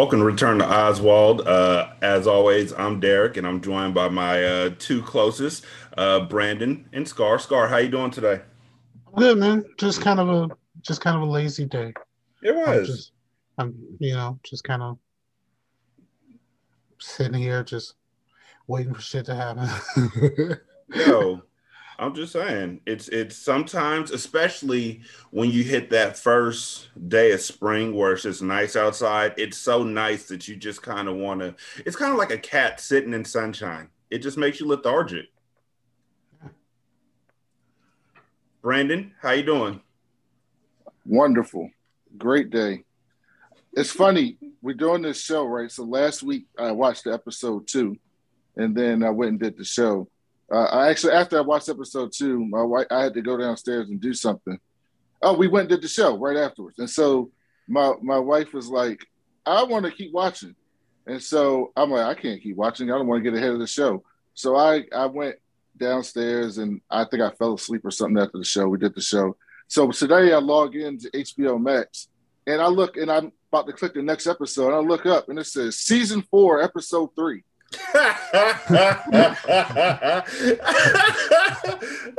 Welcome to Return to Oswald. Uh, as always, I'm Derek, and I'm joined by my uh, two closest, uh, Brandon and Scar. Scar, how you doing today? Good, man. Just kind of a just kind of a lazy day. It was. I'm, just, I'm you know just kind of sitting here, just waiting for shit to happen. Yo, I'm just saying, it's it's sometimes, especially when you hit that first day of spring where it's just nice outside. It's so nice that you just kind of want to. It's kind of like a cat sitting in sunshine. It just makes you lethargic. Brandon, how you doing? Wonderful, great day. It's funny we're doing this show right. So last week I watched the episode two, and then I went and did the show uh, I actually, after I watched episode two, my wife, I had to go downstairs and do something. Oh, we went and did the show right afterwards, and so my my wife was like, "I want to keep watching," and so I'm like, "I can't keep watching. I don't want to get ahead of the show." So I I went downstairs and I think I fell asleep or something after the show. We did the show. So today I log into HBO Max and I look and I'm about to click the next episode. I look up and it says season four, episode three and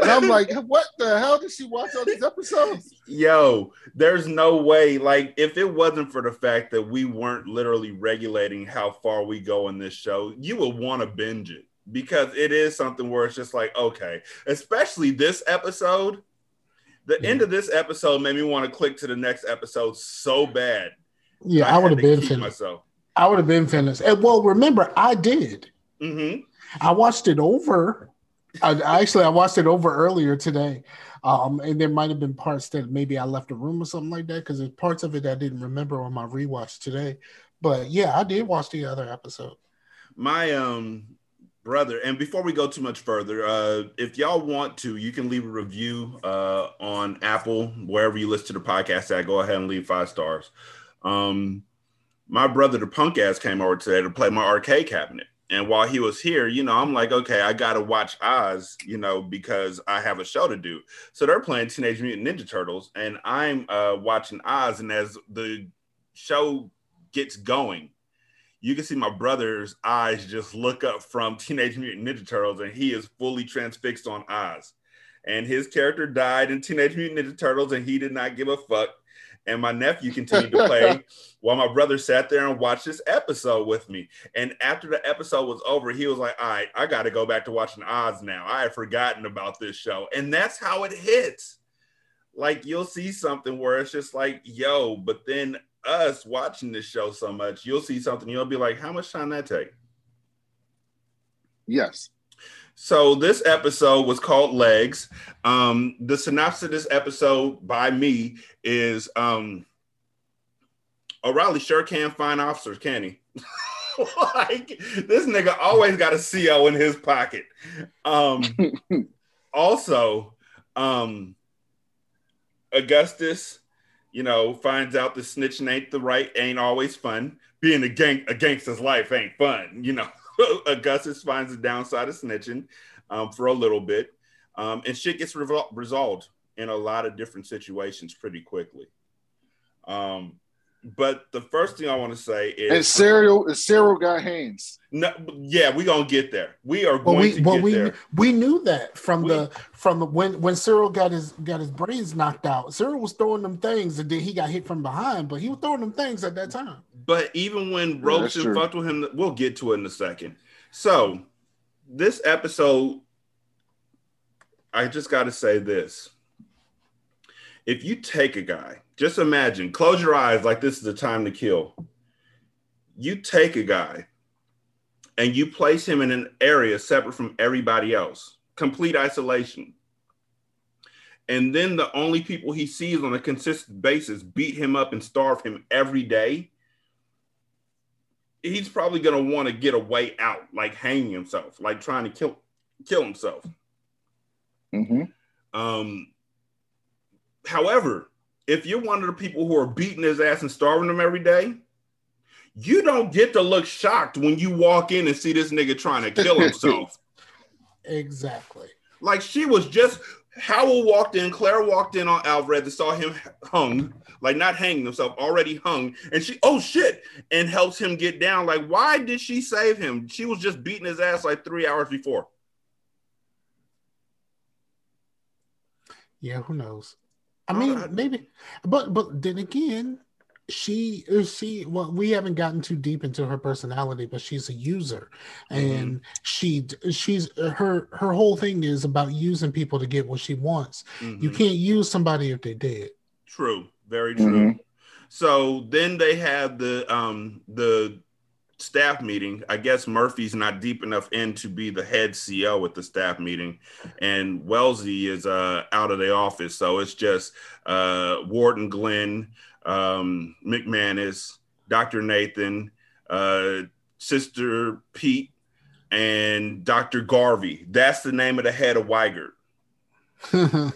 I'm like, what the hell did she watch all these episodes? Yo, there's no way. Like, if it wasn't for the fact that we weren't literally regulating how far we go in this show, you would want to binge it because it is something where it's just like, okay, especially this episode. The end of this episode made me want to click to the next episode so bad. Yeah, I, I would have been myself. I would have been finished. And well, remember, I did. Mm-hmm. I watched it over. I, actually I watched it over earlier today, um, and there might have been parts that maybe I left a room or something like that because there's parts of it I didn't remember on my rewatch today. But yeah, I did watch the other episode. My um brother, and before we go too much further, uh, if y'all want to, you can leave a review uh, on Apple wherever you listen to the podcast at. Go ahead and leave five stars. Um, my brother, the punk ass, came over today to play my arcade cabinet. And while he was here, you know, I'm like, okay, I got to watch Oz, you know, because I have a show to do. So they're playing Teenage Mutant Ninja Turtles, and I'm uh, watching Oz. And as the show gets going, you can see my brother's eyes just look up from Teenage Mutant Ninja Turtles, and he is fully transfixed on Oz. And his character died in Teenage Mutant Ninja Turtles, and he did not give a fuck and my nephew continued to play while my brother sat there and watched this episode with me. And after the episode was over, he was like, All right, I got to go back to watching Oz now. I had forgotten about this show. And that's how it hits. Like you'll see something where it's just like, yo, but then us watching this show so much, you'll see something, you'll be like, How much time that take? Yes. So this episode was called Legs. Um, the synopsis of this episode by me is um, O'Reilly sure can find officers, can he? like this nigga always got a CO in his pocket. Um, also, um, Augustus, you know, finds out the snitching ain't the right, ain't always fun. Being a gang a gangster's life ain't fun, you know. Augustus finds the downside of snitching um, for a little bit, um, and shit gets revol- resolved in a lot of different situations pretty quickly. Um, but the first thing I want to say is and Cyril and Cyril got hands. No, yeah, we gonna get there. We are going we, to get we, there. We knew that from we, the from the when when Cyril got his got his brains knocked out. Cyril was throwing them things, and then he got hit from behind, but he was throwing them things at that time. But even when Robson yeah, fucked with him, we'll get to it in a second. So this episode, I just got to say this: if you take a guy just imagine, close your eyes like this is the time to kill. You take a guy and you place him in an area separate from everybody else, complete isolation. And then the only people he sees on a consistent basis beat him up and starve him every day. He's probably going to want to get a way out, like hanging himself, like trying to kill kill himself. Mm-hmm. Um, however, if you're one of the people who are beating his ass and starving him every day, you don't get to look shocked when you walk in and see this nigga trying to kill himself. exactly. Like she was just Howell walked in, Claire walked in on Alvarez and saw him hung, like not hanging himself, already hung. And she, oh shit, and helps him get down. Like, why did she save him? She was just beating his ass like three hours before. Yeah, who knows? I mean, maybe, but but then again, she she well we haven't gotten too deep into her personality but she's a user and mm-hmm. she she's her her whole thing is about using people to get what she wants mm-hmm. you can't use somebody if they're dead true very true mm-hmm. so then they have the um the staff meeting i guess murphy's not deep enough in to be the head co at the staff meeting and wellesley is uh out of the office so it's just uh warden glynn um, McManus, Dr. Nathan, uh, Sister Pete, and Dr. Garvey. That's the name of the head of Weigert.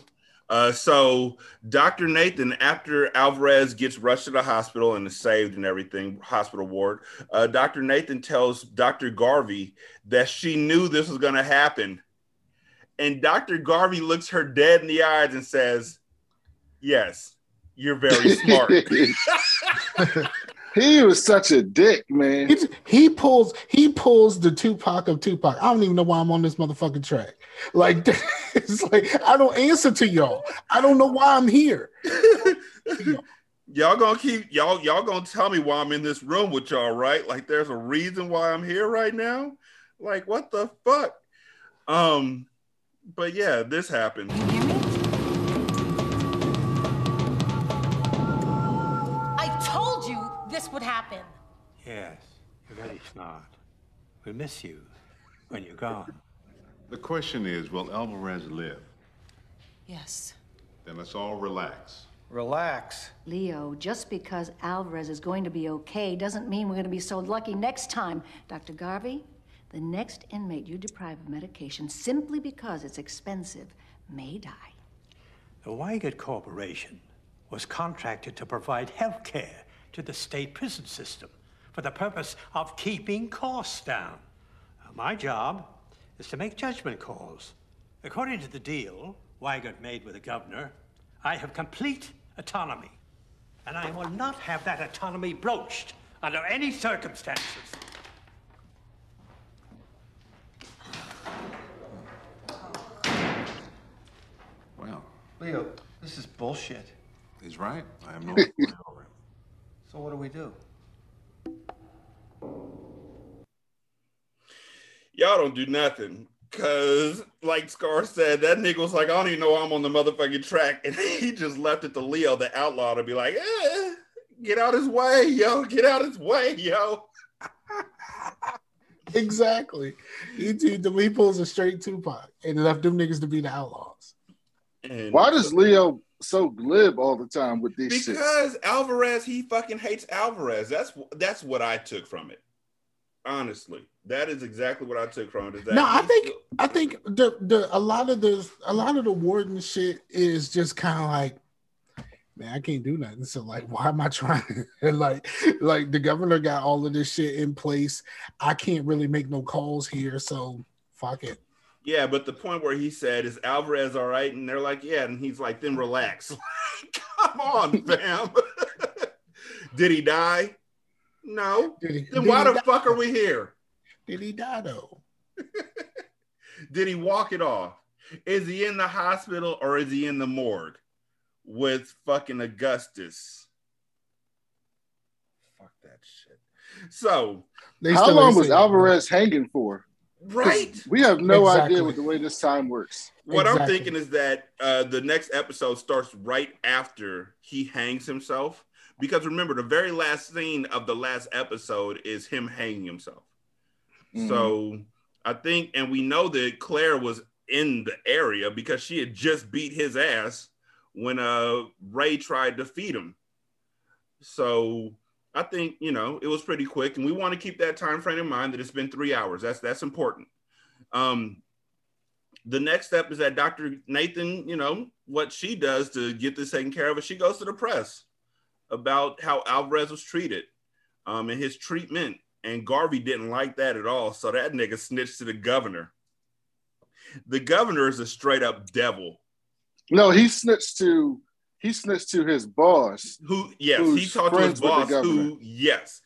uh, so Dr. Nathan, after Alvarez gets rushed to the hospital and is saved and everything, hospital ward, uh, Dr. Nathan tells Dr. Garvey that she knew this was going to happen. And Dr. Garvey looks her dead in the eyes and says, Yes, you're very smart. he was such a dick, man. He, he, pulls he pulls the Tupac of Tupac. I don't even know why I'm on this motherfucking track. Like it's like I don't answer to y'all. I don't know why I'm here. y'all gonna keep y'all y'all gonna tell me why I'm in this room with y'all, right? Like there's a reason why I'm here right now. Like what the fuck? Um, but yeah, this happened. Yes, you're very smart. We miss you when you're gone. The question is, will Alvarez live? Yes. Then let's all relax. Relax. Leo, just because Alvarez is going to be okay doesn't mean we're going to be so lucky next time. Dr. Garvey, the next inmate you deprive of medication simply because it's expensive may die. The Weigert Corporation was contracted to provide health care to the state prison system for the purpose of keeping costs down. Uh, my job is to make judgment calls. According to the deal Weigert made with the governor, I have complete autonomy, and I will not have that autonomy broached under any circumstances. Well, Leo, this is bullshit. He's right. I have no So what do we do? Y'all don't do nothing. Cause like Scar said, that nigga was like, I don't even know I'm on the motherfucking track. And he just left it to Leo, the outlaw, to be like, eh, get out his way, yo. Get out his way, yo. exactly. He, he, he pulls a straight Tupac and left them niggas to be the outlaws. And Why does Leo so glib all the time with this because shit. Alvarez he fucking hates Alvarez. That's that's what I took from it. Honestly, that is exactly what I took from it. no, I think still- I think the the a lot of the a lot of the warden shit is just kind of like man, I can't do nothing. So like, why am I trying? like, like the governor got all of this shit in place. I can't really make no calls here, so fuck it. Yeah, but the point where he said, "Is Alvarez all right?" and they're like, "Yeah," and he's like, "Then relax." Come on, fam. did he die? No. Did he, then did why the die? fuck are we here? Did he die though? did he walk it off? Is he in the hospital or is he in the morgue with fucking Augustus? Fuck that shit. So, how long was Alvarez hanging for? Right. We have no exactly. idea what the way this time works. What exactly. I'm thinking is that uh, the next episode starts right after he hangs himself. Because remember, the very last scene of the last episode is him hanging himself. Mm-hmm. So I think, and we know that Claire was in the area because she had just beat his ass when uh, Ray tried to feed him. So I think you know it was pretty quick, and we want to keep that time frame in mind that it's been three hours. That's that's important. Um, the next step is that Dr. Nathan, you know, what she does to get this taken care of is she goes to the press about how Alvarez was treated um, and his treatment. And Garvey didn't like that at all. So that nigga snitched to the governor. The governor is a straight up devil. No, he snitched to he snitched to his boss. Who yes, he talked to his boss who yes.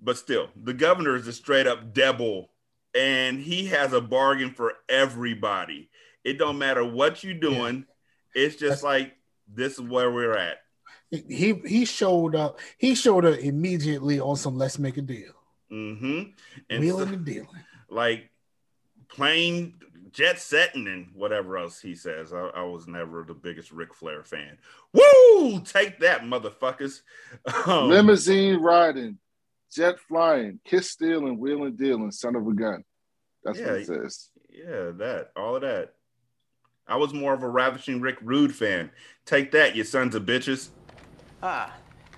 But still, the governor is a straight up devil and he has a bargain for everybody. It don't matter what you're doing. Yeah. It's just That's, like this is where we're at. He he showed up. He showed up immediately on some let's make a deal. Mm-hmm. And Wheeling so, and dealing. Like plain jet setting and whatever else he says. I, I, was never the biggest Ric Flair fan. Woo! Take that, motherfuckers. Um, Limousine riding, jet flying, kiss stealing, wheeling dealing, son of a gun. That's yeah, what it says. Yeah, that, all of that. I was more of a ravishing Rick Rude fan. Take that, you sons of bitches. Ah,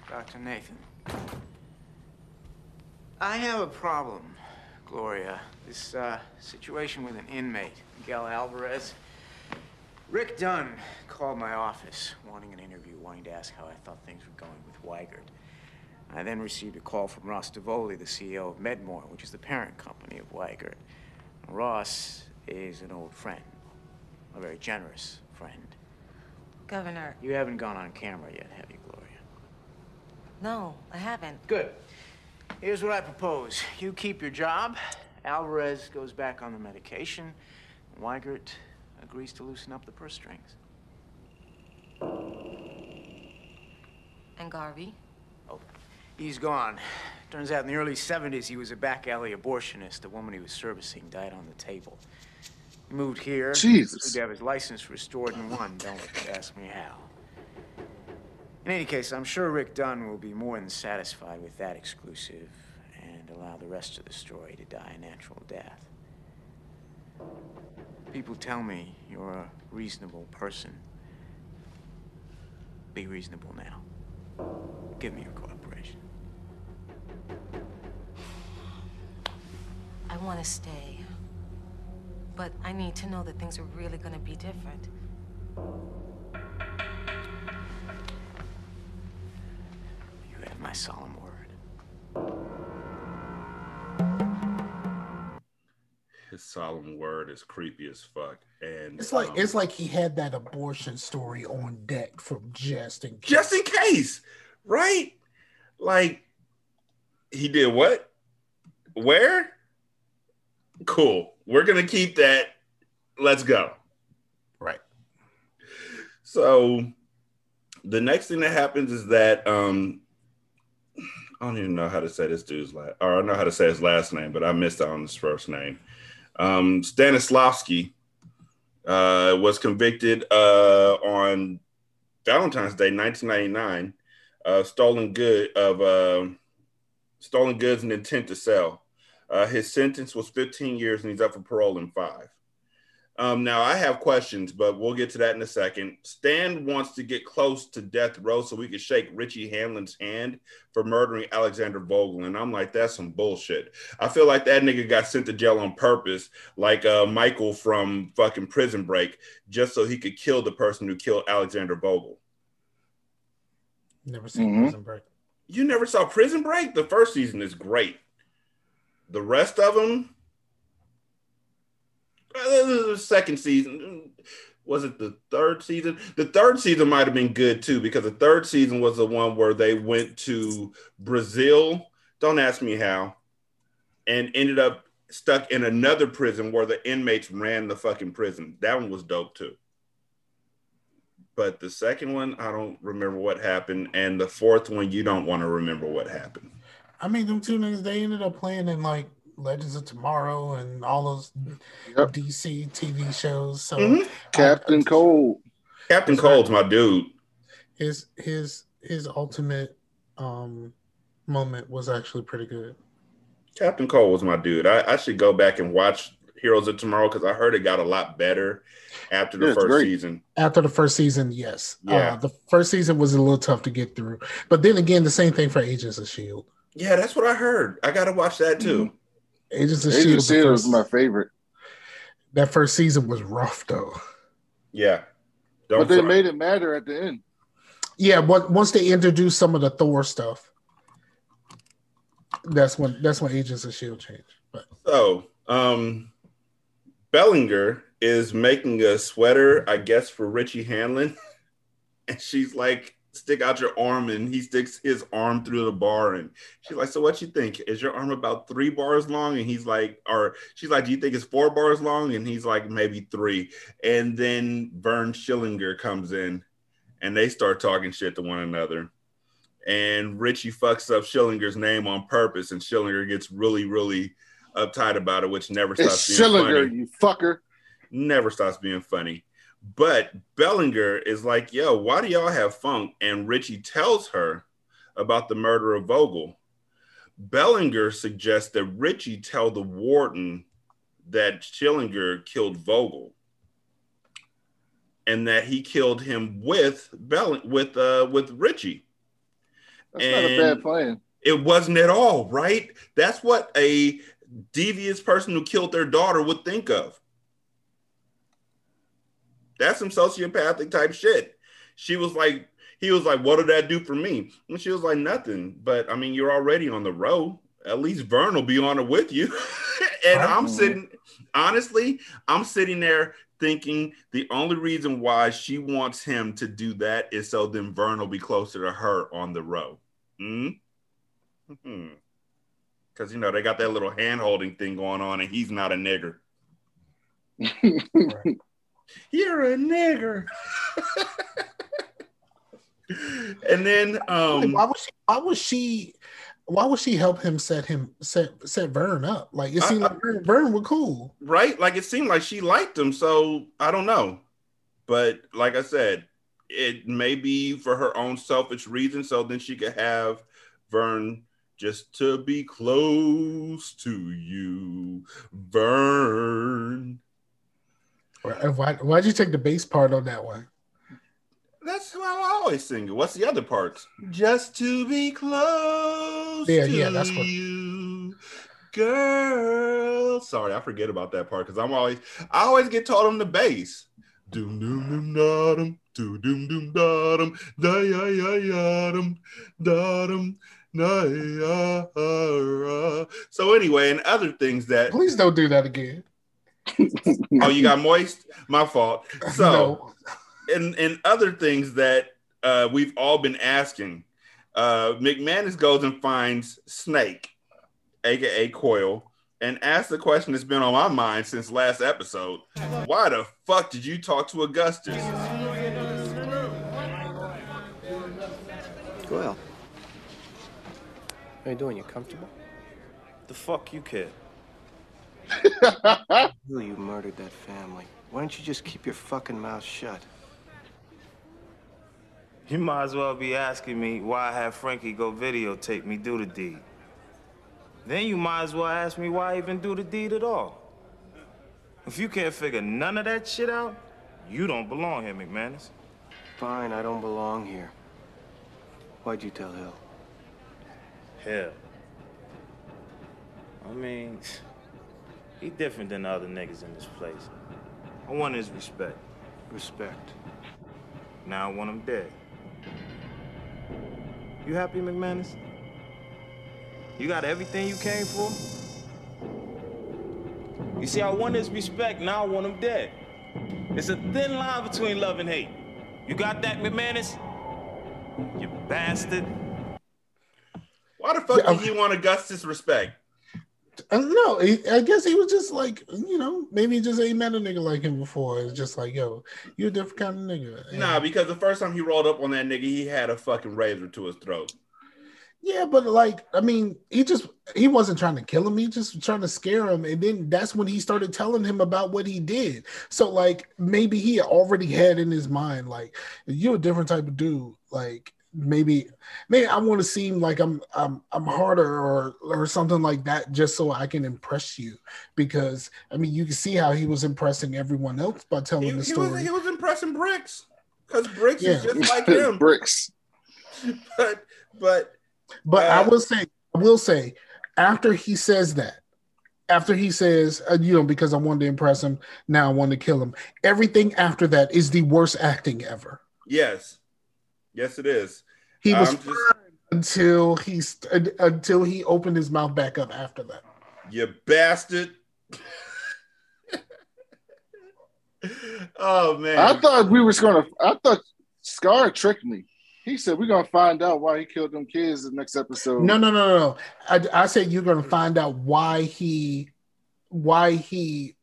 Dr. Nathan. I have a problem, Gloria. This uh, situation with an inmate, Miguel Alvarez. Rick Dunn called my office wanting an interview, wanting to ask how I thought things were going with Weigert. I then received a call from Ross Davoli, the CEO of Medmore, which is the parent company of Weigert. Ross is an old friend, a very generous friend. Governor. You haven't gone on camera yet, have you, Gloria? No, I haven't. Good. Here's what I propose. You keep your job. Alvarez goes back on the medication. Weigert agrees to loosen up the purse strings. And Garvey? Oh, he's gone. Turns out in the early 70s, he was a back alley abortionist. The woman he was servicing died on the table. He moved here. Jesus. To have his license restored and won. Don't ask me how. In any case, I'm sure Rick Dunn will be more than satisfied with that exclusive and allow the rest of the story to die a natural death. People tell me you're a reasonable person. Be reasonable now. Give me your cooperation. I want to stay. But I need to know that things are really going to be different. Have my solemn word. His solemn word is creepy as fuck. And it's like um, it's like he had that abortion story on deck from just in case. Just in case, right? Like he did what? Where? Cool. We're gonna keep that. Let's go. Right. So the next thing that happens is that um I don't even know how to say this dude's last or I know how to say his last name, but I missed out on his first name. Um Stanislavski uh was convicted uh on Valentine's Day 1999 uh stolen good of uh stolen goods and intent to sell. Uh, his sentence was 15 years and he's up for parole in five. Um, now, I have questions, but we'll get to that in a second. Stan wants to get close to death row so we can shake Richie Hanlon's hand for murdering Alexander Vogel. And I'm like, that's some bullshit. I feel like that nigga got sent to jail on purpose, like uh, Michael from fucking Prison Break, just so he could kill the person who killed Alexander Vogel. Never seen mm-hmm. Prison Break. You never saw Prison Break? The first season is great. The rest of them, the second season, was it the third season? The third season might have been good too, because the third season was the one where they went to Brazil. Don't ask me how, and ended up stuck in another prison where the inmates ran the fucking prison. That one was dope too. But the second one, I don't remember what happened, and the fourth one, you don't want to remember what happened. I mean, them two niggas, they ended up playing in like Legends of Tomorrow and all those yep. DC TV shows. So mm-hmm. Captain I, Cold. Captain Cold's my dude. His his his ultimate um moment was actually pretty good. Captain Cold was my dude. I, I should go back and watch Heroes of Tomorrow because I heard it got a lot better after the yeah, first season. After the first season, yes. Yeah. Uh, the first season was a little tough to get through. But then again, the same thing for Agents of S.H.I.E.L.D. Yeah, that's what I heard. I got to watch that too. Agents of Agents Shield was my favorite. That first season was rough though. Yeah, Don't but they made it matter at the end. Yeah, but once they introduced some of the Thor stuff, that's when that's when Agents of Shield changed. But so, um, Bellinger is making a sweater, I guess, for Richie Hanlon. And she's like, stick out your arm and he sticks his arm through the bar and she's like so what you think? Is your arm about three bars long? And he's like or she's like do you think it's four bars long? And he's like maybe three. And then vern schillinger comes in and they start talking shit to one another. And richie fucks up schillinger's name on purpose and schillinger gets really really uptight about it which never stops it's being schillinger funny. you fucker. Never stops being funny but Bellinger is like, yo, why do y'all have funk? And Richie tells her about the murder of Vogel. Bellinger suggests that Richie tell the warden that Schillinger killed Vogel and that he killed him with Bell with uh with Richie. That's and not a bad plan. It wasn't at all, right? That's what a devious person who killed their daughter would think of. That's some sociopathic type shit. She was like, he was like, what did that do for me? And she was like, nothing. But I mean, you're already on the road. At least Vern will be on it with you. and I'm sitting, honestly, I'm sitting there thinking the only reason why she wants him to do that is so then Vern will be closer to her on the road. Mm-hmm. Because, you know, they got that little hand holding thing going on, and he's not a nigger. right. You're a nigger. and then um why was she why was she why would she help him set him set set Vern up? Like it seemed uh, like Vern, Vern was cool. Right? Like it seemed like she liked him. So I don't know. But like I said, it may be for her own selfish reasons. So then she could have Vern just to be close to you, Vern. Why, why'd you take the bass part on that one? That's how I always sing it. What's the other parts? Just to be close yeah, yeah, that's what... you, girl. Sorry, I forget about that part because I'm always I always get taught on the bass. Doom doom doom da dum, doom doom doom da dum, da ya ya ya dum, da dum. So anyway, and other things that please don't do that again oh, you got moist? My fault. So, no. and and other things that uh, we've all been asking, uh, McManus goes and finds Snake, aka Coyle, and asks the question that's been on my mind since last episode: Why the fuck did you talk to Augustus? Coyle, how you doing? You comfortable? The fuck you care? you, you murdered that family. Why don't you just keep your fucking mouth shut? You might as well be asking me why I had Frankie go videotape me do the deed. Then you might as well ask me why I even do the deed at all. If you can't figure none of that shit out, you don't belong here, McManus. Fine, I don't belong here. Why'd you tell Hill? Hill. I mean, he different than the other niggas in this place. I want his respect. Respect. Now I want him dead. You happy, McManus? You got everything you came for? You see, I want his respect, now I want him dead. It's a thin line between love and hate. You got that, McManus? You bastard. Why the fuck yeah, do you want Augustus respect? I don't know. I guess he was just like, you know, maybe he just ain't met a nigga like him before. It's just like, yo, you a different kind of nigga. Nah, because the first time he rolled up on that nigga, he had a fucking razor to his throat. Yeah, but like, I mean, he just he wasn't trying to kill him. He just trying to scare him, and then that's when he started telling him about what he did. So like, maybe he already had in his mind like, you're a different type of dude. Like, maybe maybe I want to seem like I'm I'm I'm harder or or something like that just so I can impress you because I mean you can see how he was impressing everyone else by telling he, the story. He was, he was impressing Bricks because Bricks yeah. is just like him. Bricks, but but but uh, I will say I will say after he says that after he says, uh, you know, because I wanted to impress him, now I want to kill him. Everything after that is the worst acting ever. Yes, Yes, it is. He was just... until he until he opened his mouth back up after that. You bastard. oh man! I thought we was gonna. I thought Scar tricked me. He said we're gonna find out why he killed them kids the next episode. No, no, no, no. I, I said you're gonna find out why he, why he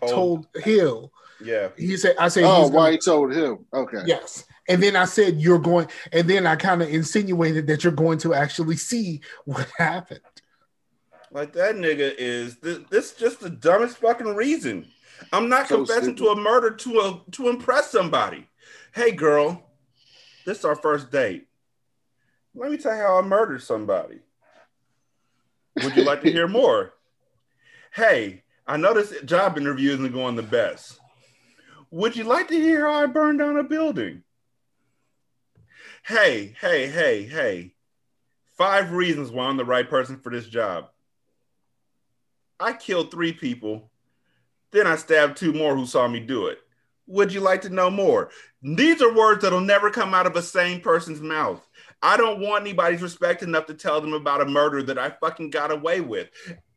told, told Hill. Yeah. He said. I said. Oh, why gonna, he told him? Okay. Yes. And then I said you're going, and then I kind of insinuated that you're going to actually see what happened. Like that nigga is this, this just the dumbest fucking reason. I'm not so confessing stupid. to a murder to a to impress somebody. Hey girl, this is our first date. Let me tell you how I murdered somebody. Would you like to hear more? Hey, I know this job interview isn't going the best. Would you like to hear how I burned down a building? Hey, hey, hey, hey. Five reasons why I'm the right person for this job. I killed three people. Then I stabbed two more who saw me do it. Would you like to know more? These are words that'll never come out of a sane person's mouth. I don't want anybody's respect enough to tell them about a murder that I fucking got away with.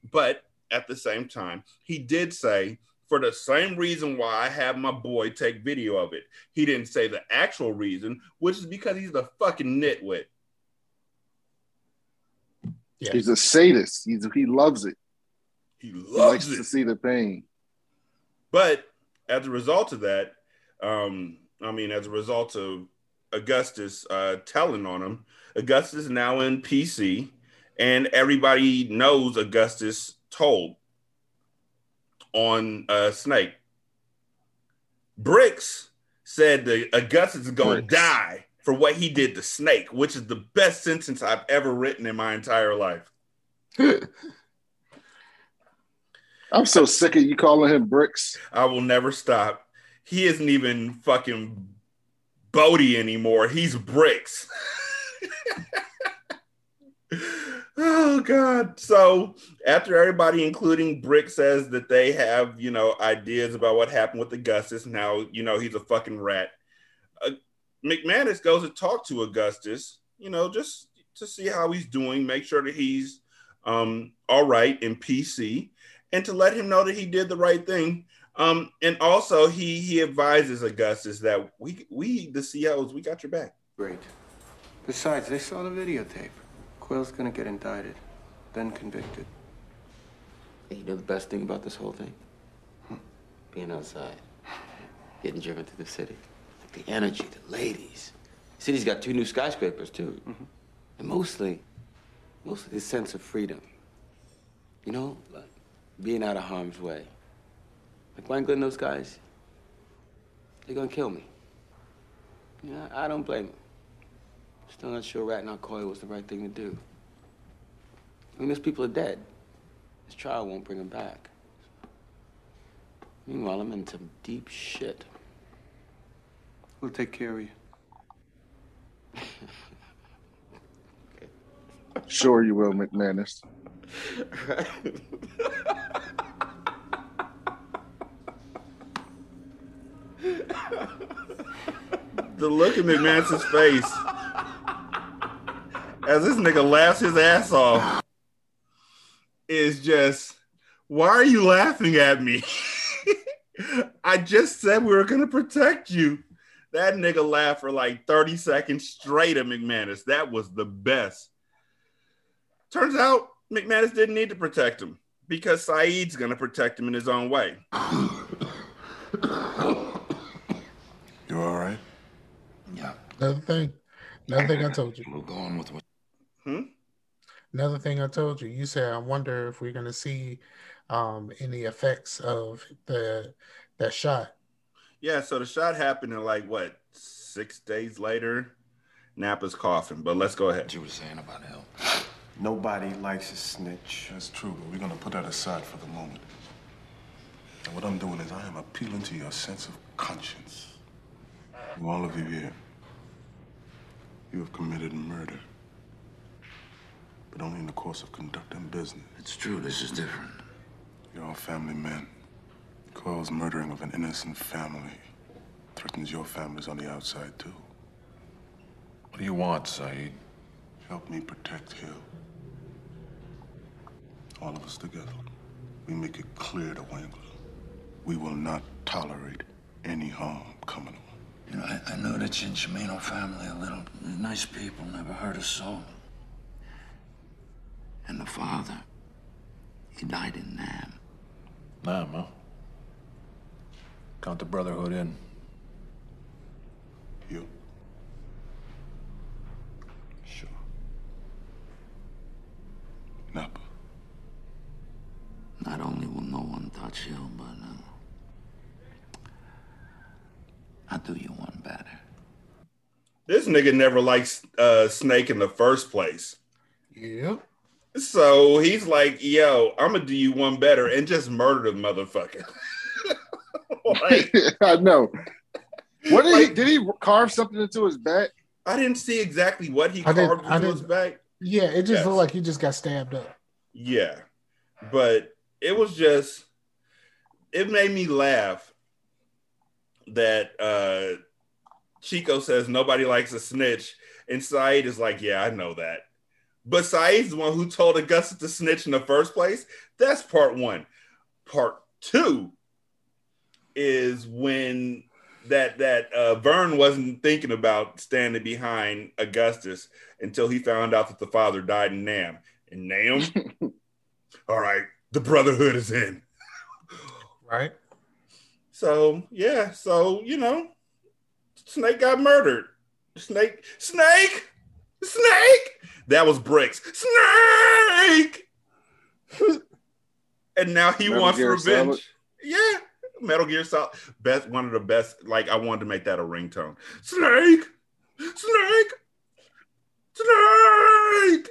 But at the same time, he did say, for the same reason why I have my boy take video of it. He didn't say the actual reason, which is because he's a fucking nitwit. Yeah. He's a sadist. He's, he loves it. He loves he likes it. to see the pain. But as a result of that, um, I mean, as a result of Augustus uh, telling on him, Augustus is now in PC, and everybody knows Augustus told on uh, Snake. Bricks said that Augustus is going to die for what he did to Snake, which is the best sentence I've ever written in my entire life. I'm so sick of you calling him Bricks. I will never stop. He isn't even fucking Bodie anymore. He's Bricks. oh God. So after everybody, including Brick, says that they have, you know, ideas about what happened with Augustus, now you know he's a fucking rat. Uh, McManus goes to talk to Augustus, you know, just to see how he's doing, make sure that he's um, all right in PC and to let him know that he did the right thing. Um, and also he he advises Augustus that we we the COs we got your back. Great. Besides, they saw the videotape. Coyle's gonna get indicted, then convicted. You know the best thing about this whole thing? Hmm. Being outside, getting driven through the city, like the energy, the ladies. The city's got two new skyscrapers too, mm-hmm. and mostly, mostly the sense of freedom. You know, like being out of harm's way. Like Wayne and those guys, they're gonna kill me. Yeah, I don't blame them. Still not sure ratting out Coyle was the right thing to do. I mean, those people are dead. This trial won't bring them back. Meanwhile, I'm in some deep shit. We'll take care of you. Sure you will, McManus. the look in McManus's face as this nigga laughs his ass off is just, why are you laughing at me? I just said we were gonna protect you. That nigga laughed for like 30 seconds straight at McManus. That was the best. Turns out McManus didn't need to protect him because Saeed's going to protect him in his own way. You all right? Yeah. Another thing. Another thing I told you. We'll go on with what. Hmm? Another thing I told you. You said I wonder if we're going to see um, any effects of the that shot. Yeah. So the shot happened in like what six days later. Napa's coughing, but let's go ahead. What you were saying about hell. Nobody likes a snitch. That's true, but we're gonna put that aside for the moment. And what I'm doing is I am appealing to your sense of conscience. To all of you here, you have committed murder. But only in the course of conducting business. It's true, this is different. You're all family men. Coyle's murdering of an innocent family threatens your families on the outside, too. What do you want, Saeed? Help me protect Hill. All of us together. We make it clear to Wangler. We will not tolerate any harm coming on. You know, I, I know that you and family a little nice people, never hurt a soul. And the father, he died in Nam. Nam, huh? Count the Brotherhood in. You? Sure. Napa. Not only will no one touch you, but uh, I'll do you one better. This nigga never liked uh, Snake in the first place. Yep. So he's like, yo, I'm gonna do you one better and just murder the motherfucker. like, I know. What did like, he did he carve something into his back? I didn't see exactly what he I carved into his back. Yeah, it just yes. looked like he just got stabbed up. Yeah. But it was just it made me laugh that uh Chico says nobody likes a snitch, and Saeed is like, Yeah, I know that. But Saeed's the one who told Augustus to snitch in the first place. That's part one. Part two is when that that uh, Vern wasn't thinking about standing behind Augustus until he found out that the father died in Nam. And Nam, all right, the Brotherhood is in. Right. So yeah, so you know, Snake got murdered. Snake, Snake, Snake. That was Bricks. Snake. and now he Metal wants Gear revenge. Solid. Yeah, Metal Gear Solid. Best, one of the best. Like I wanted to make that a ringtone. Snake, Snake, Snake.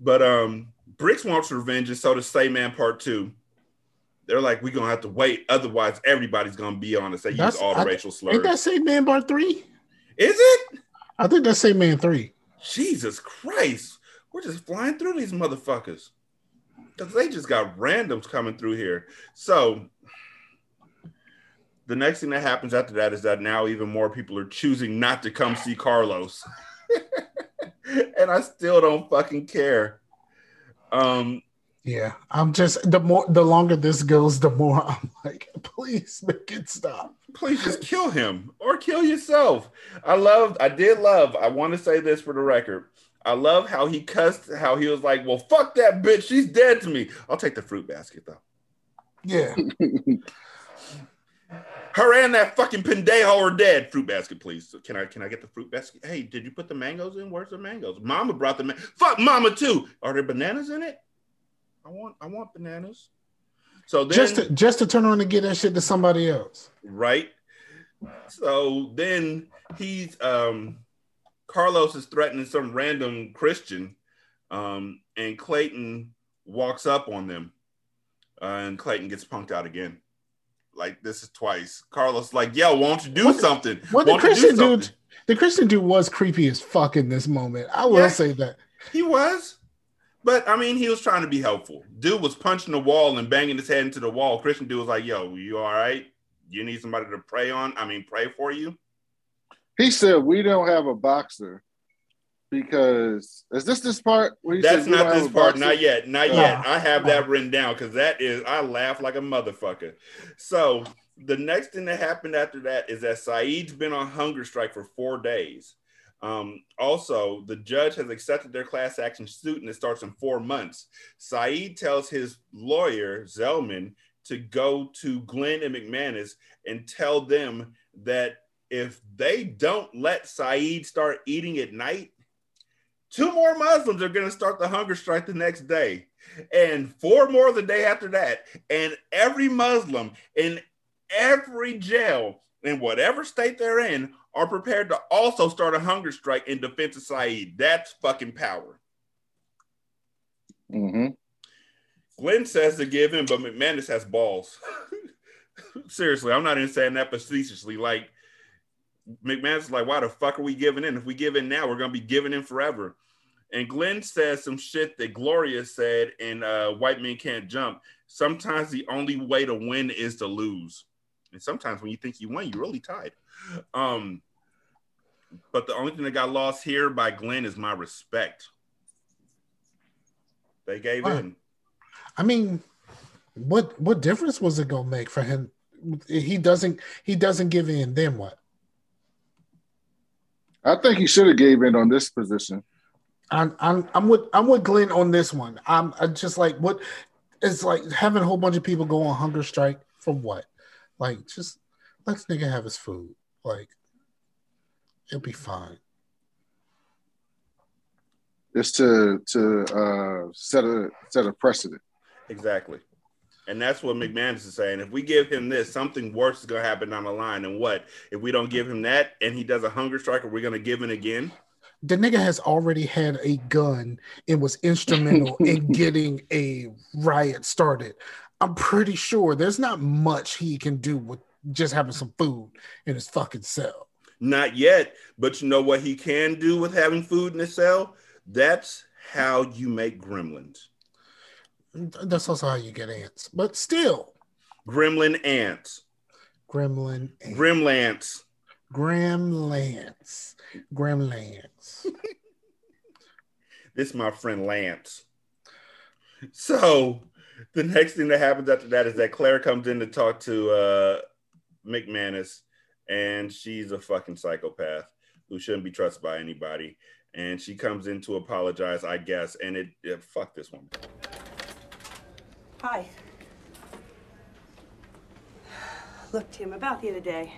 But um, Bricks wants revenge, and so does Say Man Part Two. They're like, we're gonna have to wait, otherwise everybody's gonna be on us. They use all the I, racial slurs. Ain't that Say Man Part Three? Is it? I think that's Say Man Three. Jesus Christ, we're just flying through these motherfuckers because they just got randoms coming through here. So the next thing that happens after that is that now even more people are choosing not to come see Carlos. and I still don't fucking care. Um, yeah, I'm just the more the longer this goes, the more I'm like, please make it stop. Please just kill him or kill yourself. I loved, I did love, I want to say this for the record. I love how he cussed, how he was like, Well, fuck that bitch, she's dead to me. I'll take the fruit basket though. Yeah. Her and that fucking pendejo are dead. Fruit basket, please. Can I can I get the fruit basket? Hey, did you put the mangoes in? Where's the mangoes? Mama brought the man. Fuck mama too. Are there bananas in it? I want I want bananas. So then, just to, just to turn around and get that shit to somebody else, right? So then he's um Carlos is threatening some random Christian, um, and Clayton walks up on them, uh, and Clayton gets punked out again like this is twice. Carlos like, yo, won't you do what something? What the Christian dude? The Christian dude was creepy as fuck in this moment. I will yeah, say that he was. But I mean, he was trying to be helpful. Dude was punching the wall and banging his head into the wall. Christian dude was like, "Yo, you all right? You need somebody to pray on? I mean, pray for you." He said, "We don't have a boxer." because is this this part? That's not this part. Not yet. Not yet. I have that oh. written down because that is I laugh like a motherfucker. So the next thing that happened after that is that Saeed's been on hunger strike for four days. Um, also, the judge has accepted their class action suit and it starts in four months. Saeed tells his lawyer, Zelman, to go to Glynn and McManus and tell them that if they don't let Saeed start eating at night, Two more Muslims are going to start the hunger strike the next day, and four more the day after that. And every Muslim in every jail in whatever state they're in are prepared to also start a hunger strike in defense of Saeed. That's fucking power. Mm-hmm. Glynn says to give him, but McManus has balls. Seriously, I'm not even saying that facetiously. Like, McMahon's like, why the fuck are we giving in? If we give in now, we're gonna be giving in forever. And Glynn says some shit that Gloria said in uh, White Men Can't Jump. Sometimes the only way to win is to lose. And sometimes when you think you won, you're really tied. Um, but the only thing that got lost here by Glynn is my respect. They gave in. I mean, what what difference was it gonna make for him he doesn't he doesn't give in, then what? I think he should have gave in on this position. I'm I'm I'm with I'm with Glynn on this one. I'm, I'm just like what it's like having a whole bunch of people go on hunger strike for what? Like just let this nigga have his food. Like it'll be fine. It's to to uh, set a set a precedent. Exactly. And that's what McManus is saying. If we give him this, something worse is going to happen down the line. And what? If we don't give him that and he does a hunger strike, are we going to give him again? The nigga has already had a gun and was instrumental in getting a riot started. I'm pretty sure there's not much he can do with just having some food in his fucking cell. Not yet, but you know what he can do with having food in his cell? That's how you make gremlins. That's also how you get ants. But still. Gremlin ants. Gremlin ants. Gremlance. Gremlance. Gremlance. this is my friend Lance. So the next thing that happens after that is that Claire comes in to talk to uh, McManus, and she's a fucking psychopath who shouldn't be trusted by anybody. And she comes in to apologize, I guess, and it, it fuck this woman. Hi. Look, Tim, about the other day.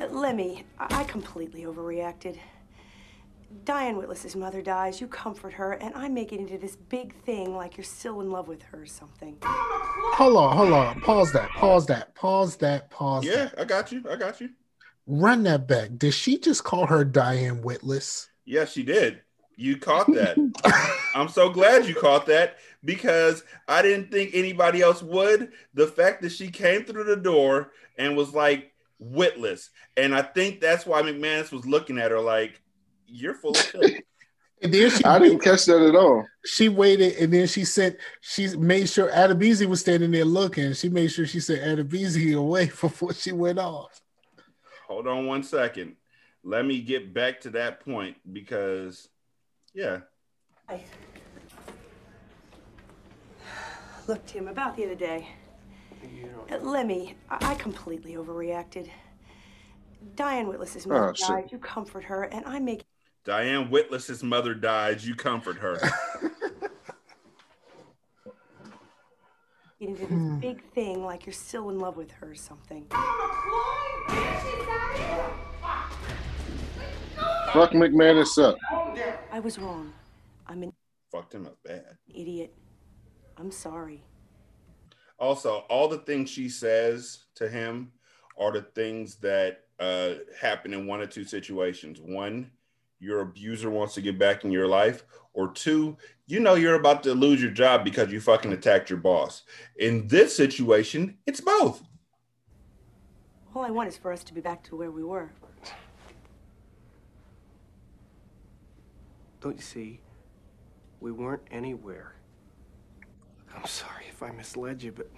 Uh, Lemmy, I, I completely overreacted. Diane Witless's mother dies, you comfort her, and I make it into this big thing like you're still in love with her or something. Hold on, hold on. Pause that, pause that, pause that, pause Yeah, that. I got you. I got you. Run that back. Did she just call her Diane Witless? Yes, she did. You caught that. I'm so glad you caught that because I didn't think anybody else would. The fact that she came through the door and was like witless, and I think that's why McManus was looking at her like, "You're full of shit." And then she I didn't catch that at all. She waited and then she said she made sure Adebisi was standing there looking. She made sure she said Adebisi away before she went off. Hold on one second. Let me get back to that point because yeah. Hi. Look, Tim, about the other day. Uh, Lemmy, I, I completely overreacted. Diane Witless's mother Oh, shit. died. You comfort her, and I make Diane Witless's mother dies. You comfort her. You into this big thing like you're still in love with her or something. Fuck McManus up. I was wrong. I'm an Fucked him up bad. idiot. I'm sorry. Also, all the things she says to him are the things that uh, happen in one or two situations. One, your abuser wants to get back in your life, or two, you know you're about to lose your job because you fucking attacked your boss. In this situation, it's both. All I want is for us to be back to where we were. Don't you see? We weren't anywhere. I'm sorry if I misled you, but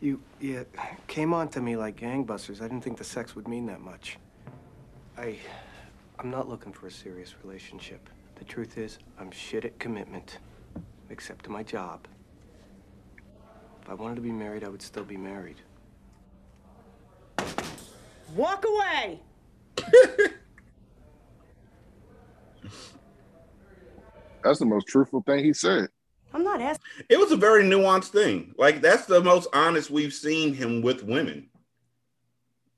you, you came on to me like gangbusters. I didn't think the sex would mean that much. I, I'm not looking for a serious relationship. The truth is, I'm shit at commitment, except to my job. If I wanted to be married, I would still be married. Walk away! That's the most truthful thing he said. I'm not asking. It was a very nuanced thing. Like that's the most honest we've seen him with women.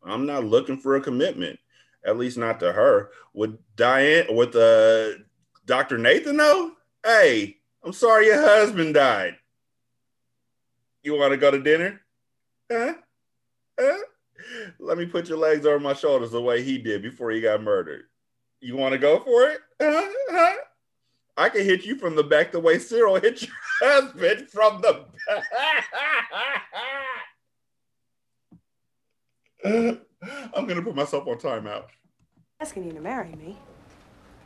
I'm not looking for a commitment, at least not to her. With Diane, with uh, Dr. Nathan, though, hey, I'm sorry your husband died. You want to go to dinner? Huh? Huh? Let me put your legs over my shoulders the way he did before he got murdered. You want to go for it? Huh? Huh? I can hit you from the back the way Cyril hit your husband from the back. I'm gonna put myself on timeout. asking you to marry me.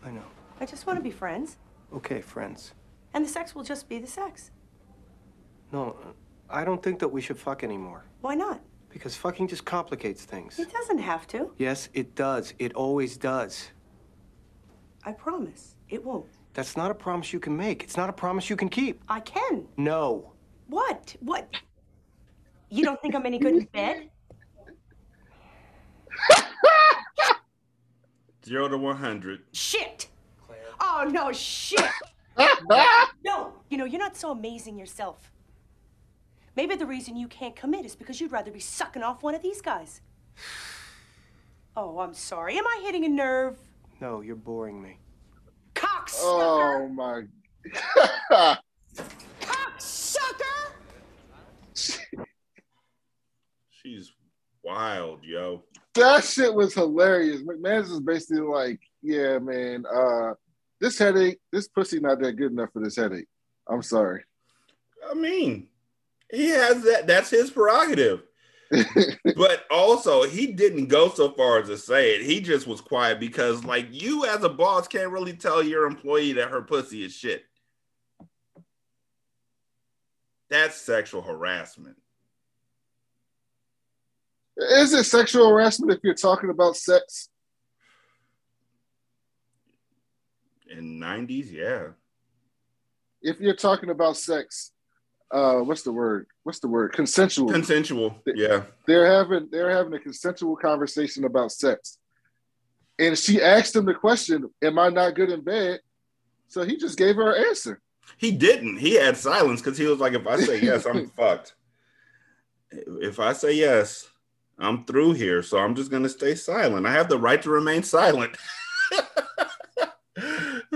I know. I just want to be friends, Okay, friends. and the sex will just be the sex. No, I don't think that we should fuck anymore. Why not? Because fucking just complicates things. It doesn't have to. Yes, it does. It always does. I promise. It won't. That's not a promise you can make. It's not a promise you can keep. I can. No. What? What? You don't think I'm any good in bed? Zero to 100. Shit! Oh, no, shit! no, you know, you're not so amazing yourself. Maybe the reason you can't commit is because you'd rather be sucking off one of these guys. Oh, I'm sorry. Am I hitting a nerve? No, you're boring me. Cocksucker! Oh my. Cocksucker! She's wild, yo. That shit was hilarious. McManus is basically like, yeah, man, uh, this headache, this pussy not that good enough for this headache. I'm sorry. I mean, he has that. That's his prerogative. but also, he didn't go so far as to say it. He just was quiet because, like, you as a boss can't really tell your employee that her pussy is shit. That's sexual harassment. Is it sexual harassment if you're talking about sex? In 90s, yeah. If you're talking about sex, uh what's the word? What's the word? Consensual. Consensual. Yeah. They're having they're having a consensual conversation about sex. And she asked him the question, Am I not good in bed? So he just gave her an answer. He didn't. He had silence because he was like, if I say yes, I'm fucked. If I say yes, I'm through here. So I'm just gonna stay silent. I have the right to remain silent.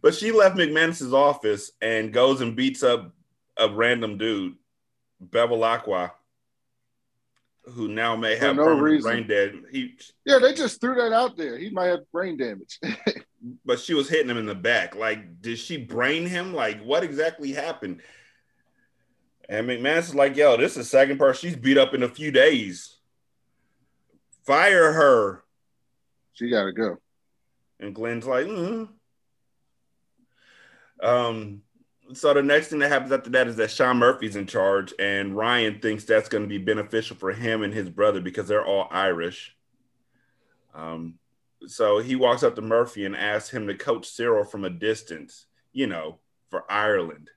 but she left McManus's office and goes and beats up a random dude, Bevilacqua, who now may have no brain damage. He, Yeah, they just threw that out there. He might have brain damage. but she was hitting him in the back. Like, did she brain him? Like, what exactly happened? And McManus is like, yo, this is the second person she's beat up in a few days. Fire her. She gotta go. And Glynn's like, mm. um, so the next thing that happens after that is that Sean Murphy's in charge, and Ryan thinks that's going to be beneficial for him and his brother because they're all Irish. Um, so he walks up to Murphy and asks him to coach Cyril from a distance, you know, for Ireland.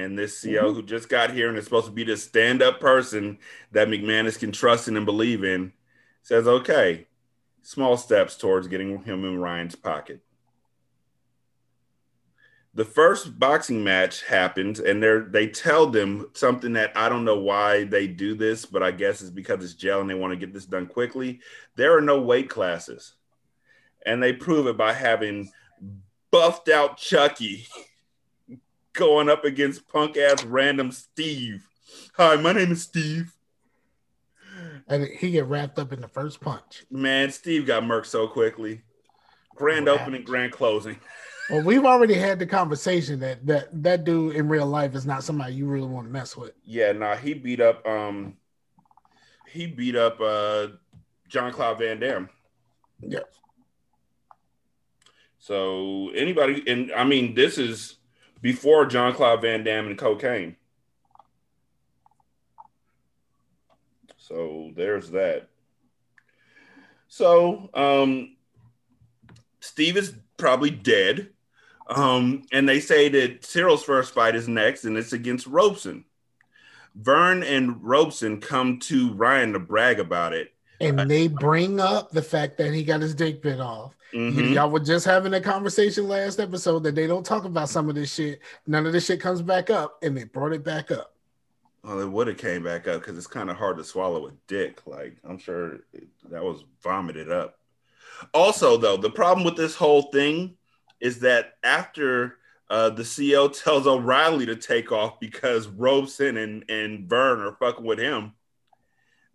And this CO mm-hmm. who just got here and is supposed to be the stand-up person that McManus can trust in and believe in says, okay, small steps towards getting him in Ryan's pocket. The first boxing match happens, and they they tell them something that I don't know why they do this, but I guess it's because it's jail and they want to get this done quickly. There are no weight classes, and they prove it by having buffed out Chucky going up against punk ass random Steve. Hi, my name is Steve. And he get wrapped up in the first punch. Man, Steve got murked so quickly. Grand What opening, grand closing. Well, we've already had the conversation that that that dude in real life is not somebody you really want to mess with. Yeah, nah, he beat up um he beat up uh Jean-Claude Van Damme. Yeah. So anybody and I mean this is before Jean-Claude Van Damme and cocaine. So there's that. So um Steve is probably dead. Um, and they say that Cyril's first fight is next, and it's against Robson. Vern and Robson come to Ryan to brag about it. And they bring up the fact that he got his dick bit off. Mhm. Y- Y'all were just having a conversation last episode that they don't talk about some of this shit. None of this shit comes back up, and they brought it back up. Well, it would have came back up because it's kind of hard to swallow a dick. Like I'm sure it- that was vomited up. Also, though, the problem with this whole thing is that after uh, the CEO tells O'Reily to take off because Robson and and Vern are fucking with him,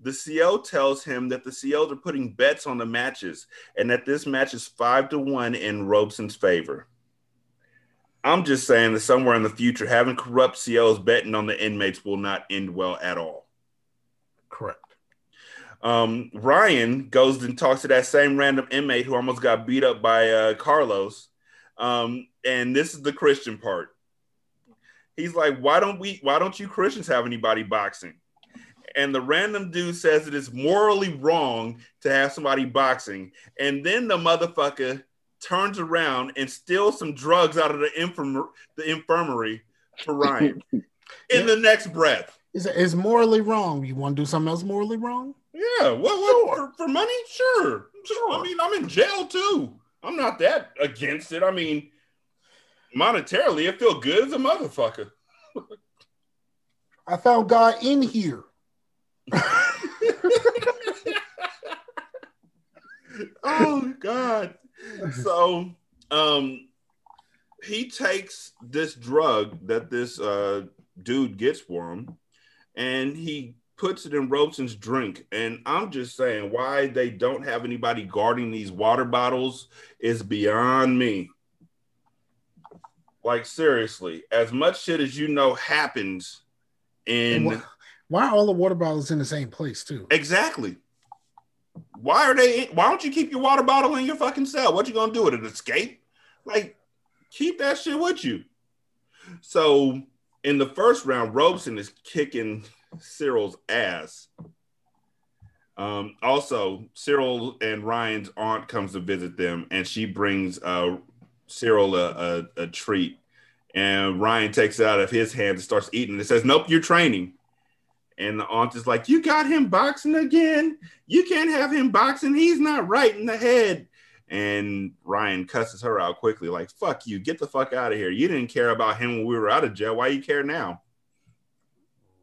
the CO tells him that the COs are putting bets on the matches and that this match is five to one in Robson's favor. I'm just saying that somewhere in the future, having corrupt COs betting on the inmates will not end well at all. Correct. Um, Ryan goes and talks to that same random inmate who almost got beat up by uh, Carlos. Um, and this is the Christian part. He's like, "Why don't we? Why don't you Christians have anybody boxing?" And the random dude says it is morally wrong to have somebody boxing. And then the motherfucker turns around and steals some drugs out of the infirm- the infirmary for Ryan. in yeah. the next breath. Is is morally wrong? You want to do something else morally wrong? Yeah. What? what sure. for, for money? Sure. Sure. I mean, I'm in jail too. I'm not that against it. I mean, monetarily, it feel good as a motherfucker. I found God in here. oh God. So um he takes this drug that this uh dude gets for him and he puts it in Robson's drink. And I'm just saying why they don't have anybody guarding these water bottles is beyond me. Like seriously, as much shit as you know happens in why, why, are all the water bottles in the same place too? Exactly. Why are they why don't you keep your water bottle in your fucking cell? What you gonna do with it? Escape? Like keep that shit with you. So in the first round, Robson is kicking Cyril's ass. Um, also, Cyril and Ryan's aunt comes to visit them, and she brings uh, Cyril a, a, a treat. And Ryan takes it out of his hand and starts eating. It says, Nope, you're training. And the aunt is like, You got him boxing again? You can't have him boxing. He's not right in the head. And Ryan cusses her out quickly, like, Fuck you. Get the fuck out of here. You didn't care about him when we were out of jail. Why you care now?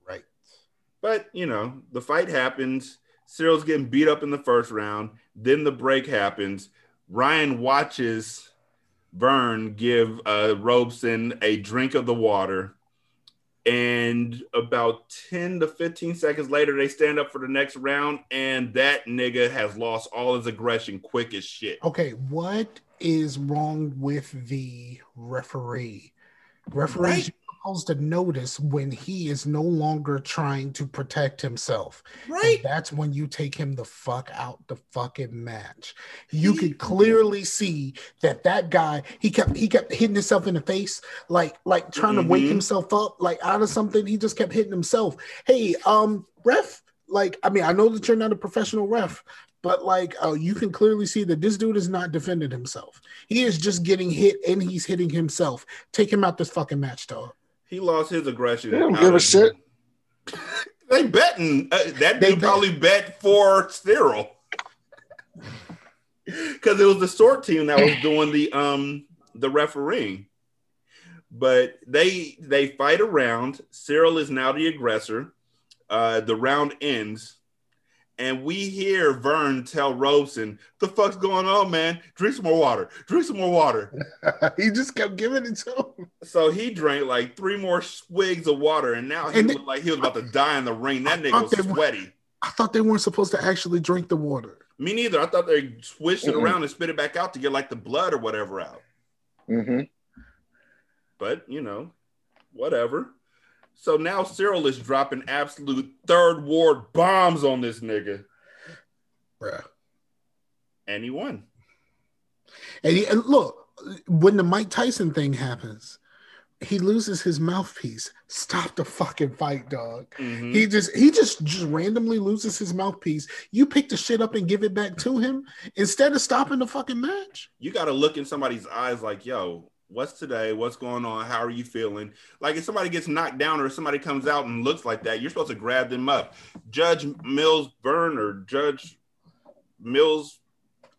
Right. But, you know, the fight happens. Cyril's getting beat up in the first round. Then the break happens. Ryan watches Vern give uh, Robson a drink of the water. And about 10 to 15 seconds later, they stand up for the next round, and that nigga has lost all his aggression quick as shit. Okay, what is wrong with the referee? Referees right supposed to notice when he is no longer trying to protect himself. Right. And that's when you take him the fuck out the fucking match. You could clearly see that that guy he kept he kept hitting himself in the face like like trying mm-hmm. to wake mm-hmm. himself up like out of something. He just kept hitting himself. Hey, um, ref. Like, I mean, I know that you're not a professional ref, but like uh, you can clearly see that this dude is not defending himself. He is just getting hit and he's hitting himself. Take him out this fucking match, dog. He lost his aggression. They don't give a shit. they betting uh, that they dude bet. probably bet for Cyril because it was the SORT team that was doing the um the refereeing. But they they fight around. Cyril is now the aggressor. Uh, the round ends and we hear Vern tell Robson, "The fuck's going on, man? Drink some more water. Drink some more water." he just kept giving it to him. So he drank like three more swigs of water, and now he and looked like he was about to die in the rain. That nigga was sweaty. I thought they weren't supposed to actually drink the water. Me neither. I thought they switched it mm-hmm. around and spit it back out to get like the blood or whatever out. Mm-hmm. But you know, whatever. So now Cyril is dropping absolute third ward bombs on this nigga. Bruh. And he won. And, he, and look, when the Mike Tyson thing happens, he loses his mouthpiece. Stop the fucking fight, dog. Mm-hmm. He just he just just randomly loses his mouthpiece. You pick the shit up and give it back to him instead of stopping the fucking match. You got to look in somebody's eyes like, yo, what's today? What's going on? How are you feeling? Like if somebody gets knocked down or somebody comes out and looks like that, you're supposed to grab them up. Judge Mills Burn or Judge Mills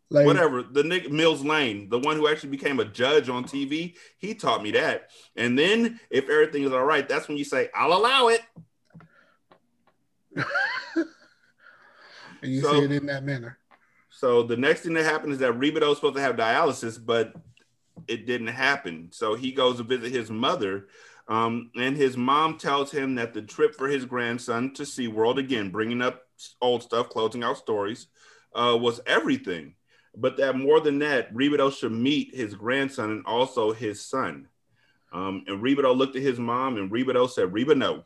Lane. whatever the Nick Mills Lane, the one who actually became a judge on TV, he taught me that. And then if everything is all right, that's when you say, "I'll allow it." and you so, say it in that manner. So the next thing that happened is that Rebadow was supposed to have dialysis, but it didn't happen. So he goes to visit his mother. Um, and his mom tells him that the trip for his grandson to SeaWorld, again, bringing up old stuff, closing out stories, uh, was everything. But that more than that, Rebadow should meet his grandson and also his son. Um, and Rebadow looked at his mom, and Rebadow said, Reba, no.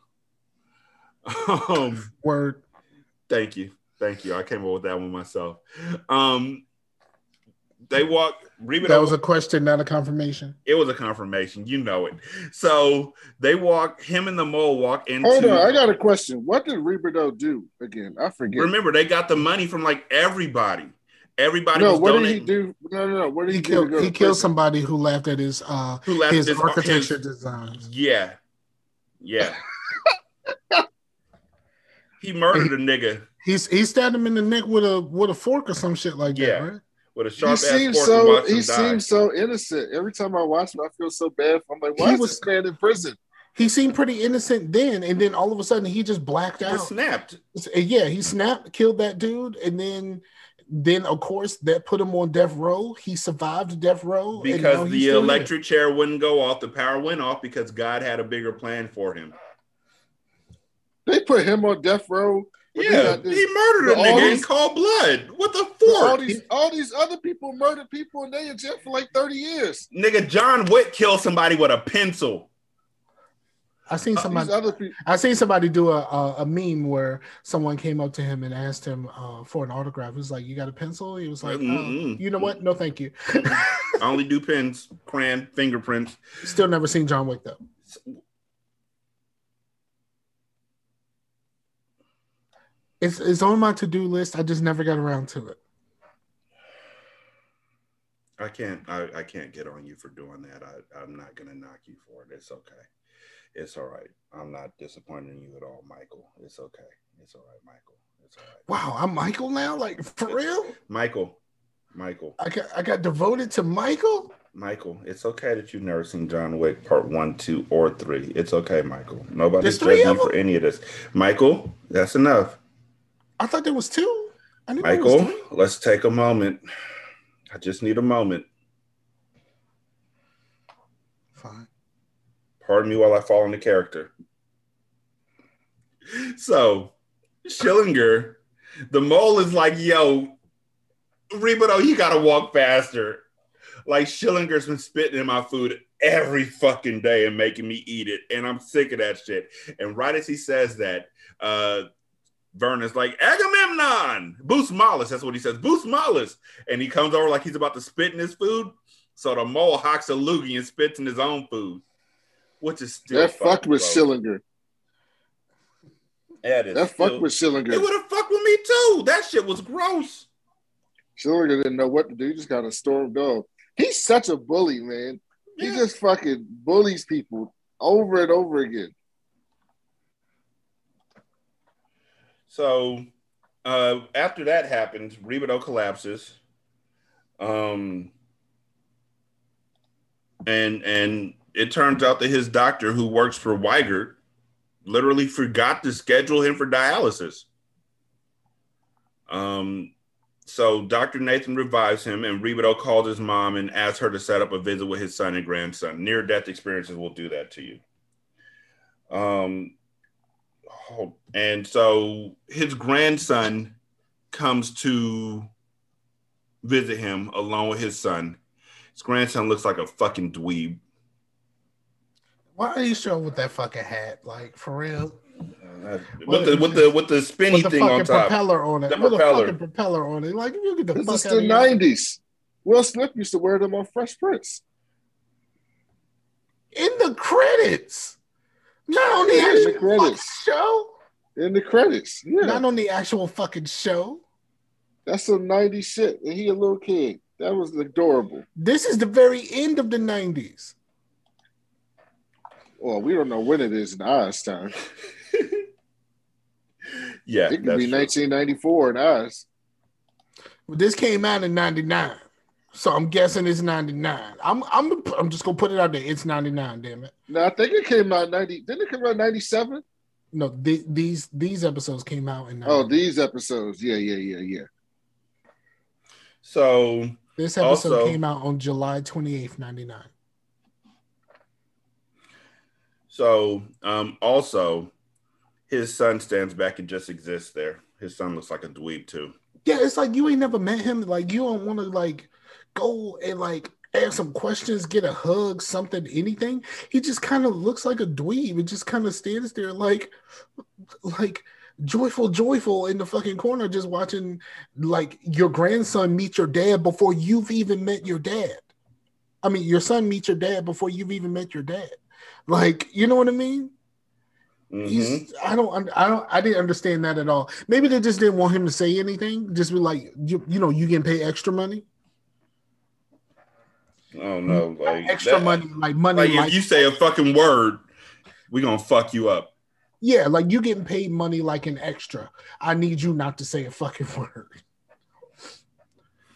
um, Word. Thank you. Thank you. I came up with that one myself. Um, they walk. Rebadow, that was a question, not a confirmation. It was a confirmation. You know it. So they walk. Him and the mole walk into. Hold on, I got a question. What did Rebadow do again? I forget. Remember, they got the money from like everybody. Everybody. No, what donating. did he do? No, no, no. What did he, he kill? He killed somebody who laughed at his uh who laughed his, his architecture his, designs. Yeah, Yeah. he murdered a nigga. He's he stabbed him in the neck with a with a fork or some shit like Yeah. that, right? With a sharp He ass seems so and watch he him die. seems so innocent. Every time I watch him, I feel so bad. for him. I'm like, why He is was- this man in prison? He seemed pretty innocent then, and then all of a sudden he just blacked out. Just snapped. Yeah, he snapped, killed that dude, and then then of course that put him on death row. He survived death row Because the still here. electric chair wouldn't go off, the power went off because God had a bigger plan for him. They put him on death row. But they Yeah, this- he murdered a but all nigga in these- cold blood. What the but All fuck? these all these other people murdered people and they in jail for like 30 years. Nigga, John Wick killed somebody with a pencil. I seen somebody. These other I seen somebody do a, a a meme where someone came up to him and asked him uh, for an autograph. He was like, "You got a pencil?" He was like, uh, Mm-mm. "You know what? No, thank you." I only do pens, crayon, fingerprints. Still never seen John Wick though. It's it's on my to do list. I just never got around to it. I can't I, I can't get on you for doing that. I, I'm not gonna knock you for it. It's okay. It's all right. I'm not disappointing you at all, Michael. It's okay. It's all right, Michael. It's all right. Wow, I'm Michael now. Like for real? Michael. Michael. I got I got devoted to Michael. Michael, it's okay that you've never seen John Wick part one, two, or three. It's okay, Michael. Nobody's judging you for any of this. Michael, that's enough. I thought there was two. Was Michael, three. let's take a moment. I just need a moment. Fine. Pardon me while I fall into character. So, Schillinger, the mole is like, yo, Rebadow, you gotta walk faster. Like Schillinger's been spitting in my food every fucking day and making me eat it, and I'm sick of that shit. And right as he says that, uh Vernon's like, Agamemnon, Busmalis. That's what he says, Busmalis. And he comes over like he's about to spit in his food. So the mole hocks a loogie and spits in his own food, which is still that fucked with gross. Schillinger. That, is That still- fucked with Schillinger. It would have fucked with me too. That shit was gross. Schillinger didn't know what to do. He just got a stormed off. He's such a bully, man. He just fucking bullies people over and over again. So uh, after that happens, Rebadow collapses. Um, and and it turns out that his doctor, who works for Weigert, literally forgot to schedule him for dialysis. Um, so Dr. Nathan revives him, and Rebadow calls his mom and asks her to set up a visit with his son and grandson. Near death experiences will do that to you. Um, oh, and so his grandson comes to visit him along with his son. His grandson looks like a fucking dweeb. Why are you showing with that fucking hat? Like for real? Uh, with the with the with the spinny With the thing fucking on top. propeller on it. The with propeller. a fucking propeller on it. Like if you get the This fuck is out the nineties. Will Smith used to wear them on Fresh Prince. In the credits. Not on the Yeah, in the actual fucking credits. show. In the credits. Yeah. Not on the actual fucking show. That's some 90s shit. And he a little kid. That was adorable. This is the very end of the 90s. Well, we don't know when it is in Oz time. Yeah, It could that's be true. 1994 in Oz. But this came out in 99. So I'm guessing it's 99. I'm I'm I'm just gonna put it out there. It's 99, damn it. No, I think it came out 90. Didn't it come out 97? No, the, these these episodes came out in 99. Oh, these episodes. Yeah, yeah, yeah, yeah. So this episode also- came out on July 28th, 99. So um also his son stands back and just exists there. His son looks like a dweeb too. Yeah, it's like you ain't never met him. Like you don't want to like go and like ask some questions, get a hug, something, anything. He just kind of looks like a dweeb. It just kind of stands there like like joyful, joyful in the fucking corner, just watching like your grandson meet your dad before you've even met your dad. I mean, your son meets your dad before you've even met your dad. Like, you know what I mean? Mhm. He's I don't I don't I didn't understand that at all. Maybe they just didn't want him to say anything. Just be like, you, you know, you can pay extra money, Oh no, like extra that- money, like money. Like Like, if you say a fucking word, We're gonna fuck you up. Yeah, like you getting paid money like an extra. I need you not to say a fucking word.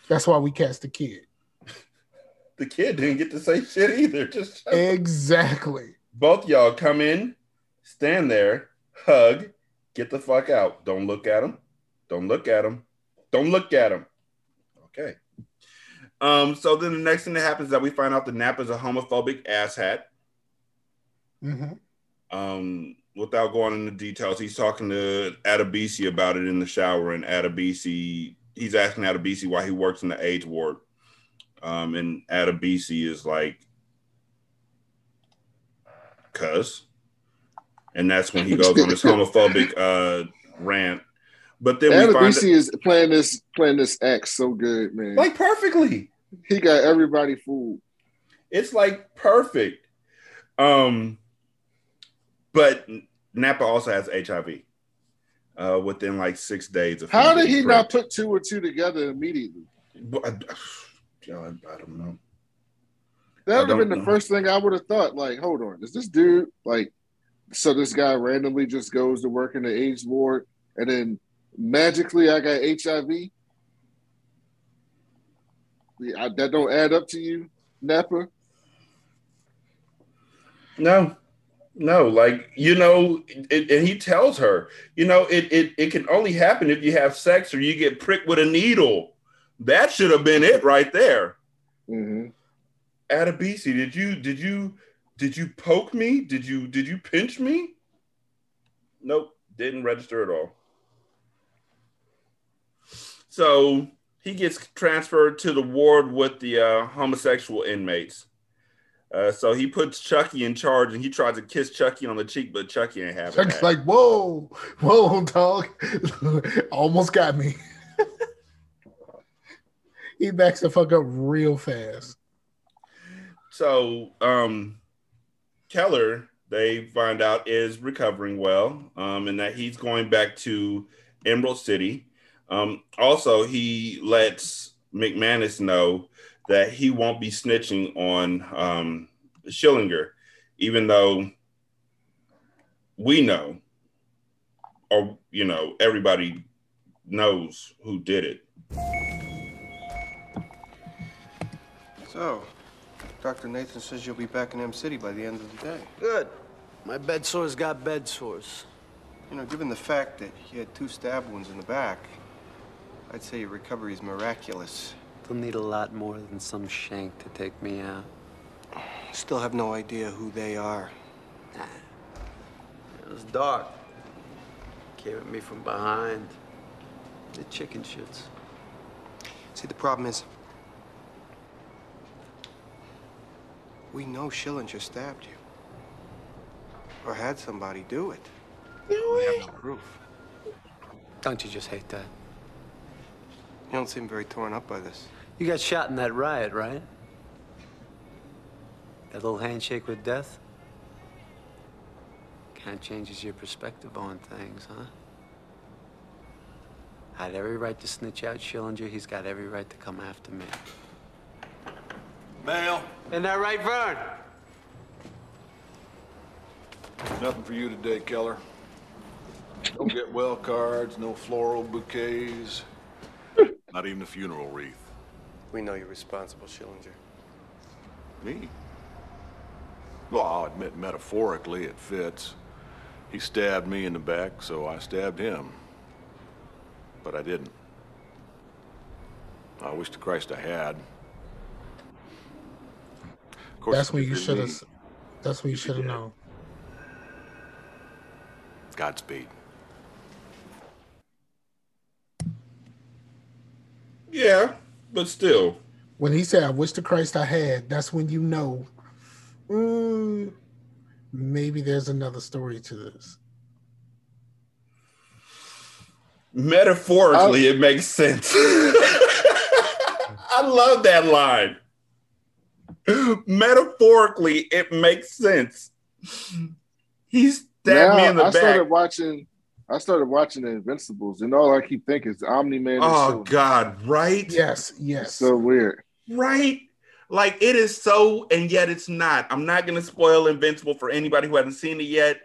That's why we cast the kid. The kid didn't get to say shit either. Just exactly. Both y'all come in, stand there, hug, get the fuck out. Don't look at him. Don't look at him. Don't look at him. Okay. Um, so then the next thing that happens is that we find out the Nap is a homophobic asshat. Mm-hmm. Um, without going into details, he's talking to Adebisi about it in the shower, and Adebisi he's asking Adebisi why he works in the AIDS ward. Um, and Adebisi is like, cuz. And that's when he goes on this homophobic uh, rant. But then Adebisi we find is playing this playing this act so good, man. like perfectly. He got everybody fooled. It's like perfect. Um, but Nappa also has HIV. Uh, within like six days of How did he not put two or two together immediately? I, God, I don't know. That would have been the know. first thing I would have thought. Like, hold on, is this dude like? So this guy randomly just goes to work in the AIDS ward, and then magically I got HIV. I, that don't add up to you, Nappa. No, no, like you know, it, and he tells her, you know, it, it it can only happen if you have sex or you get pricked with a needle. That should have been it right there. Mm-hmm. Did you did you did you poke me? Did you did you pinch me? Nope, didn't register at all. So he gets transferred to the ward with the uh, homosexual inmates. Uh, so he puts Chucky in charge, and he tries to kiss Chucky on the cheek, but Chucky ain't having Chuck's that. like, whoa, whoa, dog. Almost got me. he backs the fuck up real fast. So um, Keller, they find out, is recovering well, um, and that he's going back to Emerald City. Um, also, he lets McManus know that he won't be snitching on um, Schillinger, even though we know, or you know, everybody knows who did it. So, Dr. Nathan says you'll be back in Em City by the end of the day. Good. My bed sores got bed sores. You know, given the fact that he had two stab wounds in the back, I'd say your recovery is miraculous. They'll need a lot more than some shank to take me out. Still have no idea who they are. It was dark. Came at me from behind. The chicken shits. See, the problem is, we know Schillinger stabbed you. Or had somebody do it. No We have no proof. Don't you just hate that? You don't seem very torn up by this. You got shot in that riot, right? That little handshake with death? Kind of changes your perspective on things, huh? I had every right to snitch out Schillinger. He's got every right to come after me. Mail. Isn't that right, Vern? Nothing for you today, Keller. No get well cards, no floral bouquets, not even a funeral wreath. We know you're responsible, Schillinger. Me? Well, I'll admit metaphorically it fits. He stabbed me in the back, so I stabbed him. But I didn't. I wish to Christ I had. Of course, That's if what you should have. That's what you should have known. Godspeed. Yeah, but still, When he said, "I wish to Christ I had," that's when you know, mm, maybe there's another story to this. metaphorically, it makes sense. I love that line. Metaphorically, it makes sense. He stabbed me in the I back. started watching. I started watching the Invincibles, and all I keep thinking is Omni Man. Oh God, right? Yes, yes. So weird. Right, Like it is so, and yet it's not. I'm not gonna spoil Invincible for anybody who hasn't seen it yet,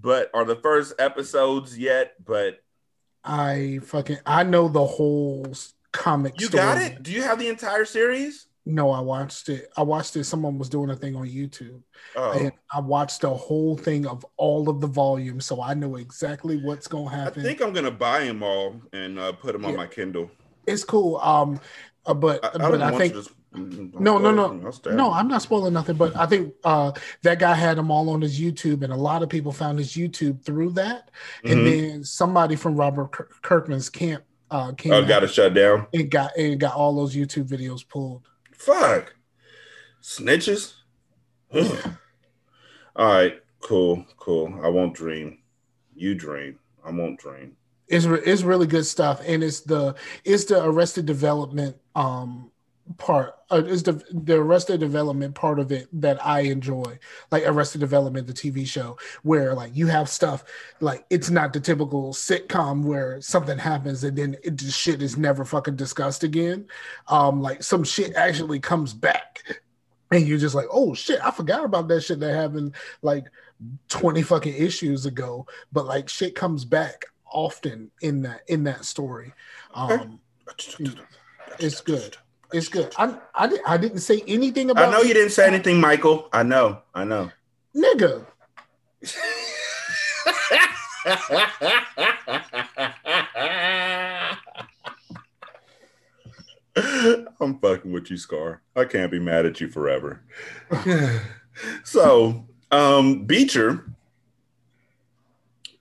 but are the first episodes yet? But I fucking I know the whole comic. You story. got it? Do you have the entire series? No, I watched it. I watched it. Someone was doing a thing on YouTube. Oh. And I watched the whole thing of all of the volumes, so I know exactly what's gonna happen. I think I'm gonna buy them all and uh, put them yeah. on my Kindle. It's cool. Um, uh, but I, I but I think no, no, no, no. I'm not spoiling nothing, but I think uh, that guy had them all on his YouTube, and a lot of people found his YouTube through that. Mm-hmm. And then somebody from Robert Kirkman's camp uh, came. Oh, got it shut down. It got it got all those YouTube videos pulled. Fuck, snitches. all right, cool, cool. I won't dream. You dream. I won't dream. It's re- it's really good stuff, and it's the it's the Arrested Development um part uh, is the the Arrested Development part of it that I enjoy, like Arrested Development, the TV show, where like you have stuff like it's not the typical sitcom where something happens and then it just shit is never fucking discussed again. Um, like some shit actually comes back, and you're just like, oh shit, I forgot about that shit that happened like twenty fucking issues ago, but like shit comes back often in that in that story. Um, it's good. It's good. I, I, I didn't say anything about. I know you didn't say anything, Michael. I know. I know. Nigga. I'm fucking with you, Scar. I can't be mad at you forever. so, um, Beecher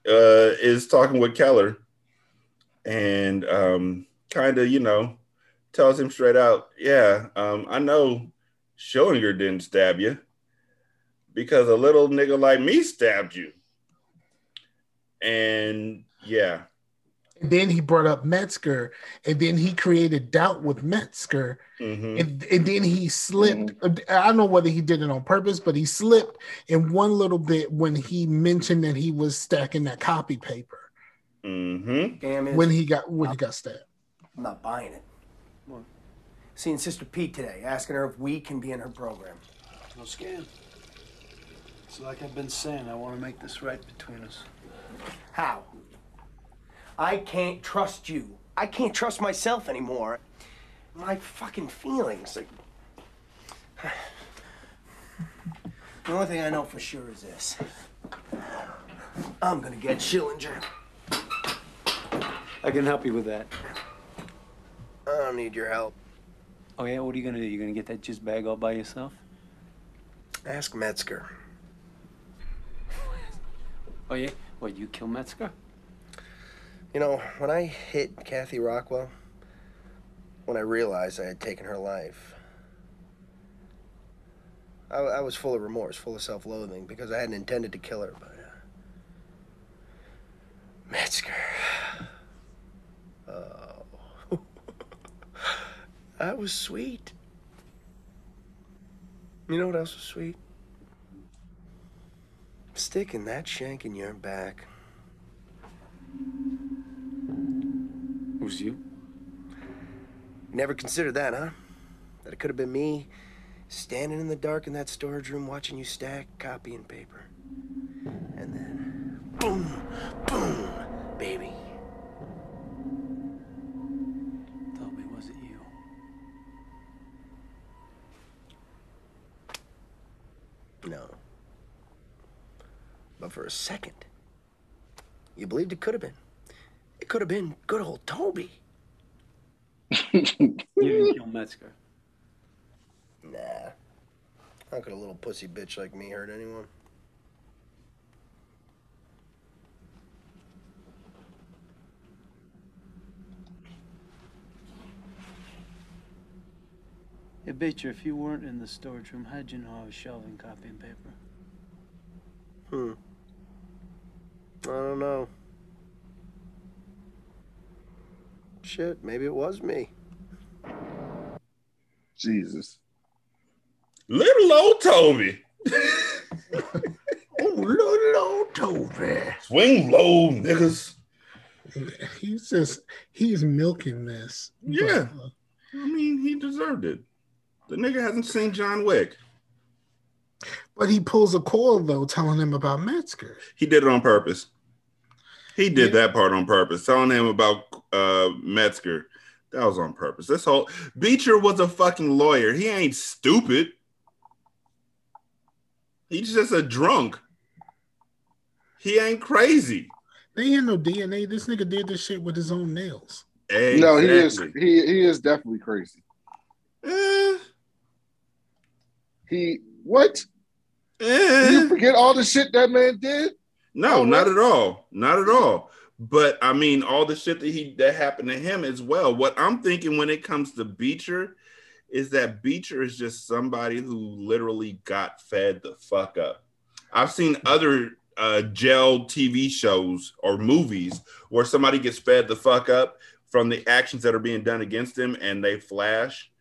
uh, is talking with Keller and um, kind of, you know, tells him straight out, yeah, um, I know Schillinger didn't stab you because a little nigga like me stabbed you. And yeah. And then he brought up Metzger, and then he created doubt with Metzger, mm-hmm. and, and then he slipped. Mm-hmm. I don't know whether he did it on purpose, but he slipped in one little bit when he mentioned that he was stacking that copy paper. Mm-hmm. When he got when he got stabbed. I'm not buying it. What? Seeing Sister Pete today, asking her if we can be in her program. No scam. It's like I've been saying, I want to make this right between us. How? I can't trust you. I can't trust myself anymore. My fucking feelings. Like... the only thing I know for sure is this. I'm gonna get Schillinger. I can help you with that. I don't need your help. Oh yeah, what are you gonna do? You gonna get that jizz bag all by yourself? Ask Metzger. Oh yeah? What, you kill Metzger? You know, when I hit Kathy Rockwell, when I realized I had taken her life, I, I was full of remorse, full of self-loathing, because I hadn't intended to kill her, but... Uh, Metzger... Oh... that was sweet. You know what else was sweet? Sticking that shank in your back. was you? Never considered that, huh? That it could have been me standing in the dark in that storage room watching you stack copy and paper. And then, boom, boom, baby. But for a second, you believed it could have been. It could have been good old Toby. you didn't kill Metzger. Nah. How could a little pussy bitch like me hurt anyone? Hey, Beecher, if you weren't in the storage room, how'd you know I was shelving copy and paper? Hmm. I don't know. Shit, maybe it was me. Jesus. Little old Toby. oh, little old Toby. Swing low, niggas. He's just, he's milking this. Yeah. But, uh, I mean, he deserved it. The nigga hasn't seen John Wick. But he pulls a call though, telling him about Metzger. He did it on purpose. He did yeah. that part on purpose, telling him about uh, Metzger. That was on purpose. This whole Beecher was a fucking lawyer. He ain't stupid. He's just a drunk. He ain't crazy. They ain't no DNA. This nigga did this shit with his own nails. Exactly. No, he is he he is definitely crazy. Eh. He what? Eh. you forget all the shit that man did? No, oh, not at all. Not at all. But I mean, all the shit that he that happened to him as well. What I'm thinking when it comes to Beecher is that Beecher is just somebody who literally got fed the fuck up. I've seen other uh, jail TV shows or movies where somebody gets fed the fuck up from the actions that are being done against them and they flash.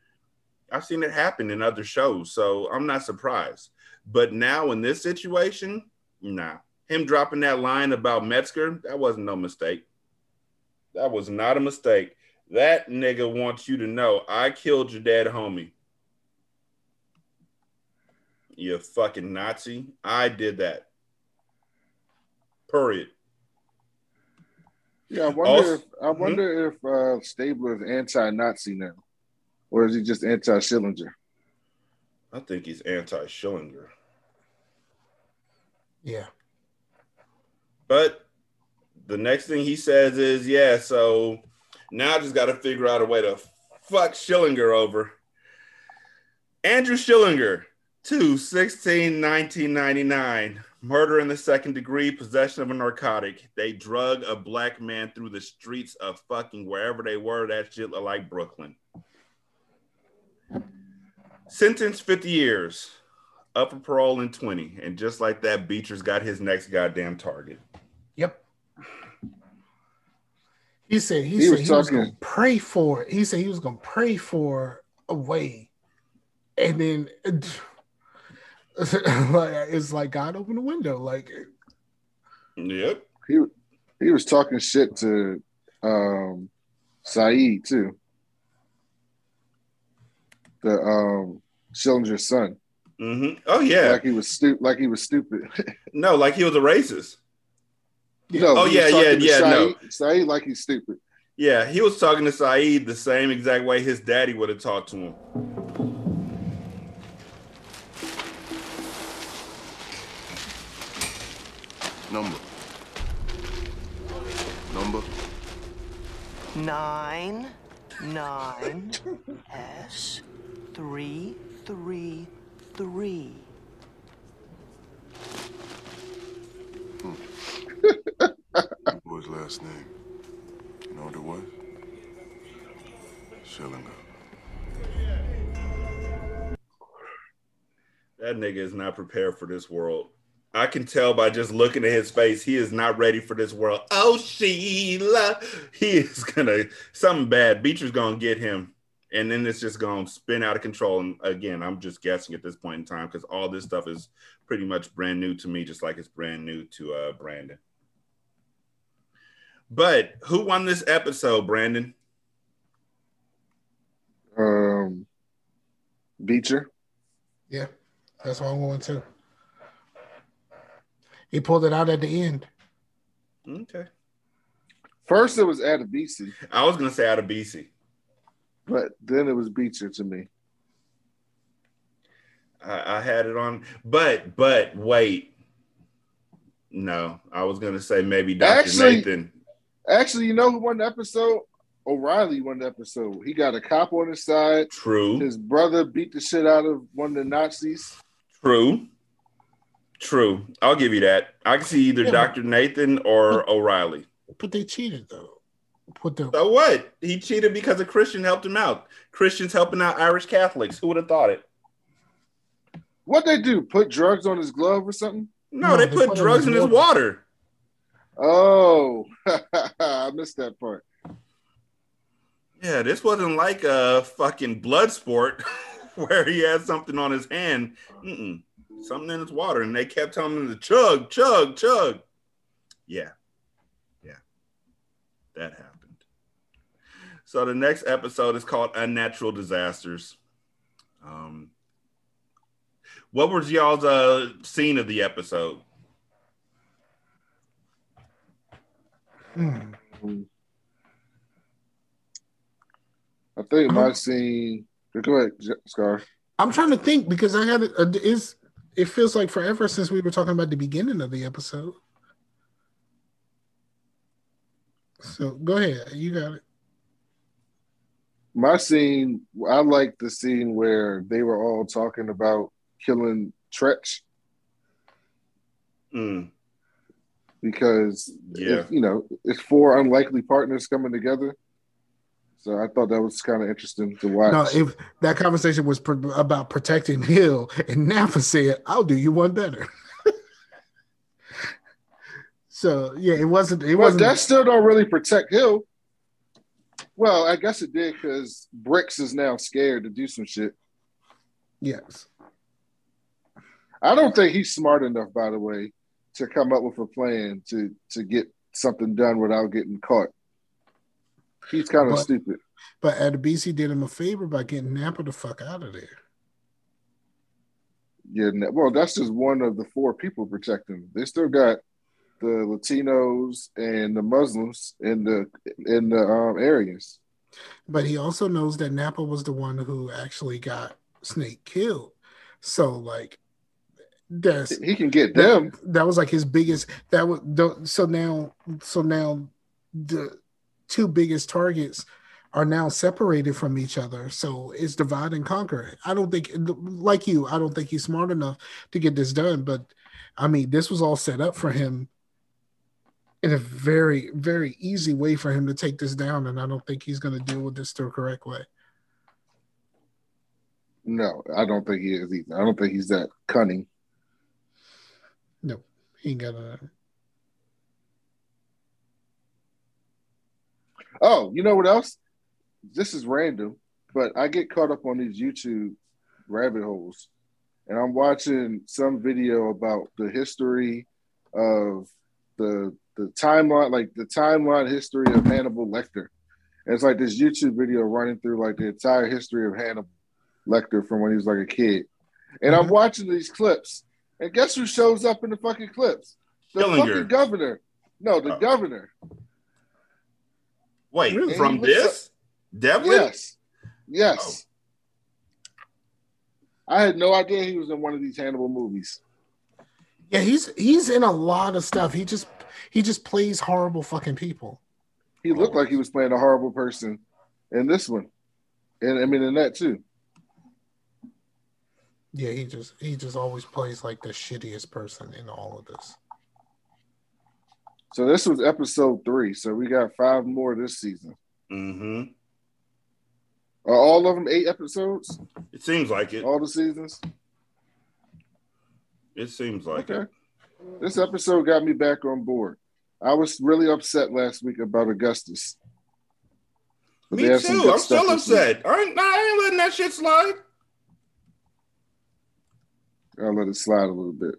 I've seen it happen in other shows, so I'm not surprised. But now in this situation, nah. Him dropping that line about Metzger, that wasn't no mistake. That was not a mistake. That nigga wants you to know I killed your dead homie. You fucking Nazi. I did that. Period. Yeah, I wonder also, if I hmm? wonder hmm? if uh, Stabler is anti-Nazi now, or is he just anti-Schillinger? I think he's anti-Schillinger. Yeah. But the next thing he says is, yeah, so now I just got to figure out a way to fuck Schillinger over. Andrew Schillinger, 2 16 1999. Murder in the second degree, possession of a narcotic. They drug a black man through the streets of fucking wherever they were. That shit looked like Brooklyn. Sentence 50 years, up for parole in 20. And just like that, Beecher's got his next goddamn target. Yep. He said he, he said was he talking. was gonna pray for it. He said he was gonna pray for a way. And then it's like God opened the window. Like Yep. He he was talking shit to um Saeed too. The um Schillinger's son. Mm-hmm. Oh yeah. Like he was stupid like he was stupid. no, like he was a racist. No, oh yeah, yeah, yeah. Saeed, no, Saeed like he's stupid. Yeah, he was talking to Saeed the same exact way his daddy would have talked to him. Number. Number. Nine, nine, S, three, three, three. Boy's last name. You know what it was? Schillinger. That nigga is not prepared for this world. I can tell by just looking at his face, he is not ready for this world. Oh, Sheila. He is gonna something bad. Beecher's gonna get him. And then it's just gonna spin out of control. And again, I'm just guessing at this point in time because all this stuff is pretty much brand new to me, just like it's brand new to uh, Brandon. But who won this episode, Brandon? Um, Beecher. Yeah, that's what I'm going to. He pulled it out at the end. Okay. First, it was Adebisi. I was going to say Adebisi. But then it was Beecher to me. I, I had it on, but but wait, no, I was gonna say maybe Dr. Actually, Nathan. Actually, you know who won the episode? O'Reily won the episode. He got a cop on his side. True. His brother beat the shit out of one of the Nazis. True. True. I'll give you that. I can see either yeah, Dr. Nathan or but, O'Reily. But they cheated though. Put the so what? He cheated because a Christian helped him out. Christians helping out Irish Catholics. Who would have thought it? What they do? Put drugs on his glove or something? No, no they, they, put, put drugs in his water. water. Oh, I missed that part. Yeah, this wasn't like a fucking blood sport where he had something on his hand. Mm-mm. Something in his water, and they kept telling him to chug, chug, chug. Yeah, yeah, that happened. So the next episode is called Unnatural Disasters. Um, what was y'all's uh, scene of the episode? Hmm. I think my scene. Go ahead, Scar. I'm trying to think because I had it. Uh, is it feels like forever since we were talking about the beginning of the episode. So go ahead, you got it. My scene, I like the scene where they were all talking about killing Tretch. Mm. Because yeah. if, you know, it's four unlikely partners coming together. So I thought that was kind of interesting to watch. No, if that conversation was pr- about protecting Hill, and Nappa said, "I'll do you one better." so yeah, it wasn't. It well, wasn't. That still don't really protect Hill. Well, I guess it did because Bricks is now scared to do some shit. Yes. I don't think he's smart enough, by the way, to come up with a plan to to get something done without getting caught. He's kind of stupid. But Adebisi did him a favor by getting Nappa the fuck out of there. Yeah, well, that's just one of the four people protecting. Him. They still got the Latinos and the Muslims in the in the um, areas. But he also knows that Nappa was the one who actually got Snake killed. So like that's he can get them. That, that was like his biggest. That was so now. So now the two biggest targets are now separated from each other. So it's divide and conquer. I don't think, like you, I don't think he's smart enough to get this done. But I mean, this was all set up for him in a very, very easy way for him to take this down. And I don't think he's going to deal with this the correct way. No, I don't think he is either. I don't think he's that cunning. He ain't got. Oh, you know what else? This is random, but I get caught up on these YouTube rabbit holes, and I'm watching some video about the history of the the timeline, like the timeline history of Hannibal Lecter. And it's like this YouTube video running through like the entire history of Hannibal Lecter from when he was like a kid. And I'm mm-hmm. watching these clips, and guess who shows up in the fucking clips? The Dillinger. fucking governor. No, the Oh. governor. Wait, Really? from He looks this? Devlin? Yes. Yes. Oh. I had no idea he was in one of these Hannibal movies. Yeah, he's he's in a lot of stuff. He just he just plays horrible fucking people. He looked like he was playing a horrible person in this one. And I mean in that too. Yeah, he just he just always plays like the shittiest person in all of this. So this was episode three. So we got five more this season. Mm-hmm. Are all of them eight episodes? It seems like it. All the seasons? It seems like Okay. it. This episode got me back on board. I was really upset last week about Augustus. But Me they have some too. I'm still upset. I ain't, I ain't letting that shit slide. I'll let it slide a little bit.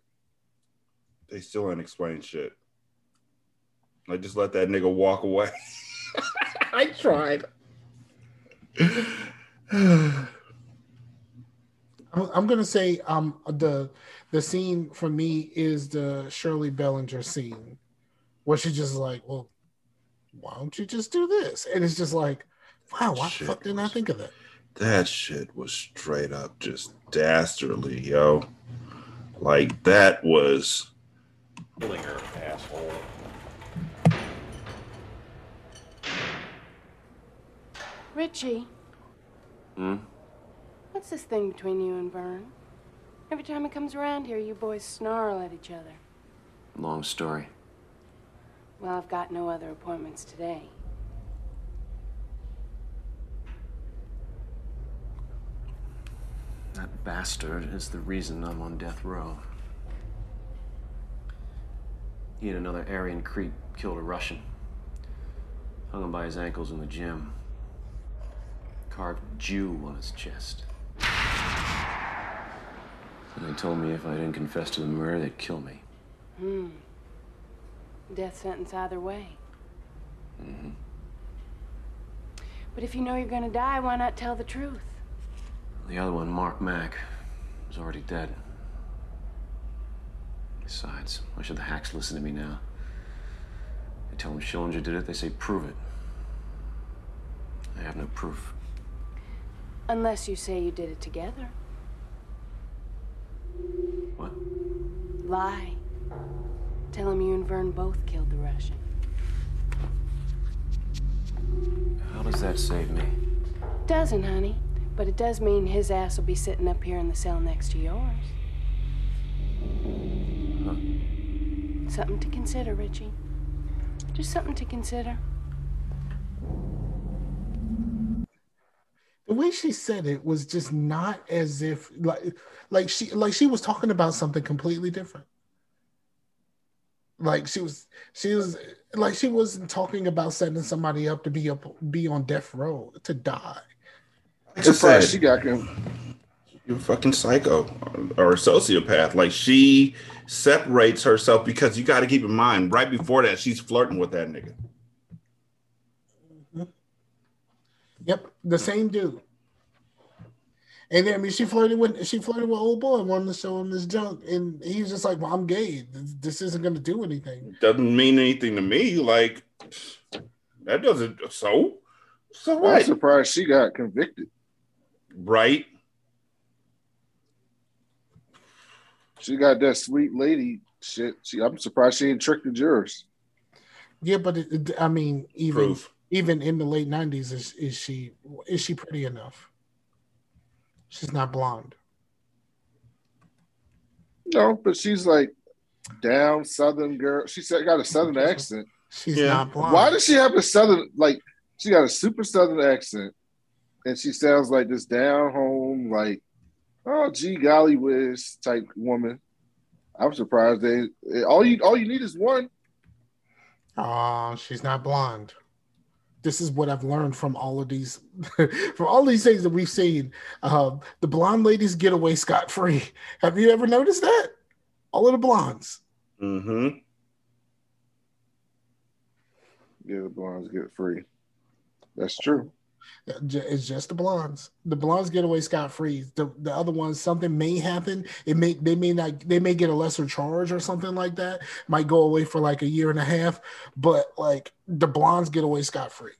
They still ain't explained shit. I just let that nigga walk away. I tried. I'm, I'm gonna say um the the scene for me is the Shirley Bellinger scene, where she's just like, well, why don't you just do this? And it's just like, wow, why the fuck didn't I think of that? That shit was straight up just dastardly, yo. Like that was Killing her, asshole. Richie, Hmm? what's this thing between you and Vern? Every time he comes around here, you boys snarl at each other. Long story. Well, I've got no other appointments today. That bastard is the reason I'm on death row. He and another Aryan creep killed a Russian. Hung him by his ankles in the gym. Carved Jew on his chest. And they told me if I didn't confess to the murder, they'd kill me. Hmm. Death sentence either way. Mm-hmm. But if you know you're gonna die, why not tell the truth? The other one, Mark Mack, was already dead. Besides, why should the hacks listen to me now? I tell them Schillinger did it, they say prove it. I have no proof. Unless you say you did it together. What? Lie. Tell him you and Vern both killed the Russian. How does that save me? Doesn't, honey. But it does mean his ass will be sitting up here in the cell next to yours. Huh? Something to consider, Richie. Just something to consider. The way she said it was just not as if like like she like she was talking about something completely different. Like she was she was like she wasn't talking about setting somebody up to be up be on death row to die. It's sad. She got you're a fucking psycho or a sociopath. Like she separates herself because you got to keep in mind, right before that, she's flirting with that nigga. Mm-hmm. Yep, the same dude. And then I mean, she flirted with she flirted with old boy, and wanted to show him this junk, and he's just like, "Well, I'm gay. This isn't going to do anything." Doesn't mean anything to me. Like that doesn't. So, so what? I'm surprised she got convicted. Right. She got that sweet lady shit. She, I'm surprised she ain't tricked the jurors. Yeah, but it, it, I mean, even Proof. even in the late '90s, is is she is she pretty enough? She's not blonde. No, but she's like down southern girl. She said got a southern accent. She's yeah. not blonde. Why does she have a southern like? She got a super southern accent, and she sounds like this down home like oh gee golly whiz type woman. I'm surprised they all you all you need is one. Oh, she's not blonde. This is what I've learned from all of these, from all these things that we've seen. Uh, the blonde ladies get away scot free. Have you ever noticed that? All of the blondes. Mm-hmm. Yeah, the blondes get free. That's true. It's just the blondes. The blondes get away scot free. The the other ones, something may happen. It may they may not they may get a lesser charge or something like that. Might go away for like a year and a half, but like the blondes get away scot free.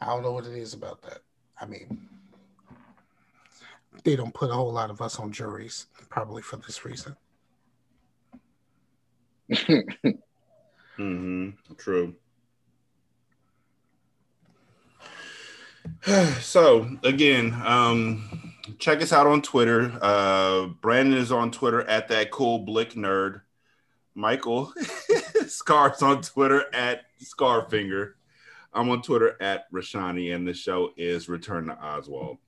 I don't know what it is about that. I mean, they don't put a whole lot of us on juries, probably for this reason. Mm-hmm. True. so again, um, check us out on Twitter. Uh, Brandon is on Twitter at that cool blick nerd. Michael Scar's on Twitter at Scarfinger. I'm on Twitter at Rashani, and the show is Return to Oswald.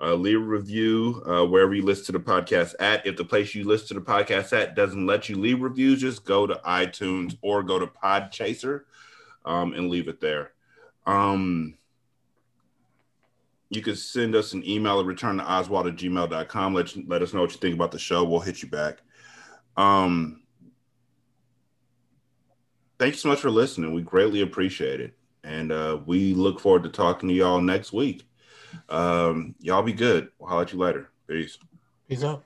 Uh, leave a review uh, wherever you listen to the podcast at. If the place you listen to the podcast at doesn't let you leave reviews, just go to iTunes or go to Podchaser um, and leave it there. Um, you can send us an email at return to oswald at gmail.com. Let, let us know what you think about the show. We'll hit you back. Um, thank you so much for listening. We greatly appreciate it. And uh, we look forward to talking to y'all next week. Um, y'all be good. We'll holler at you later. Peace. Peace out.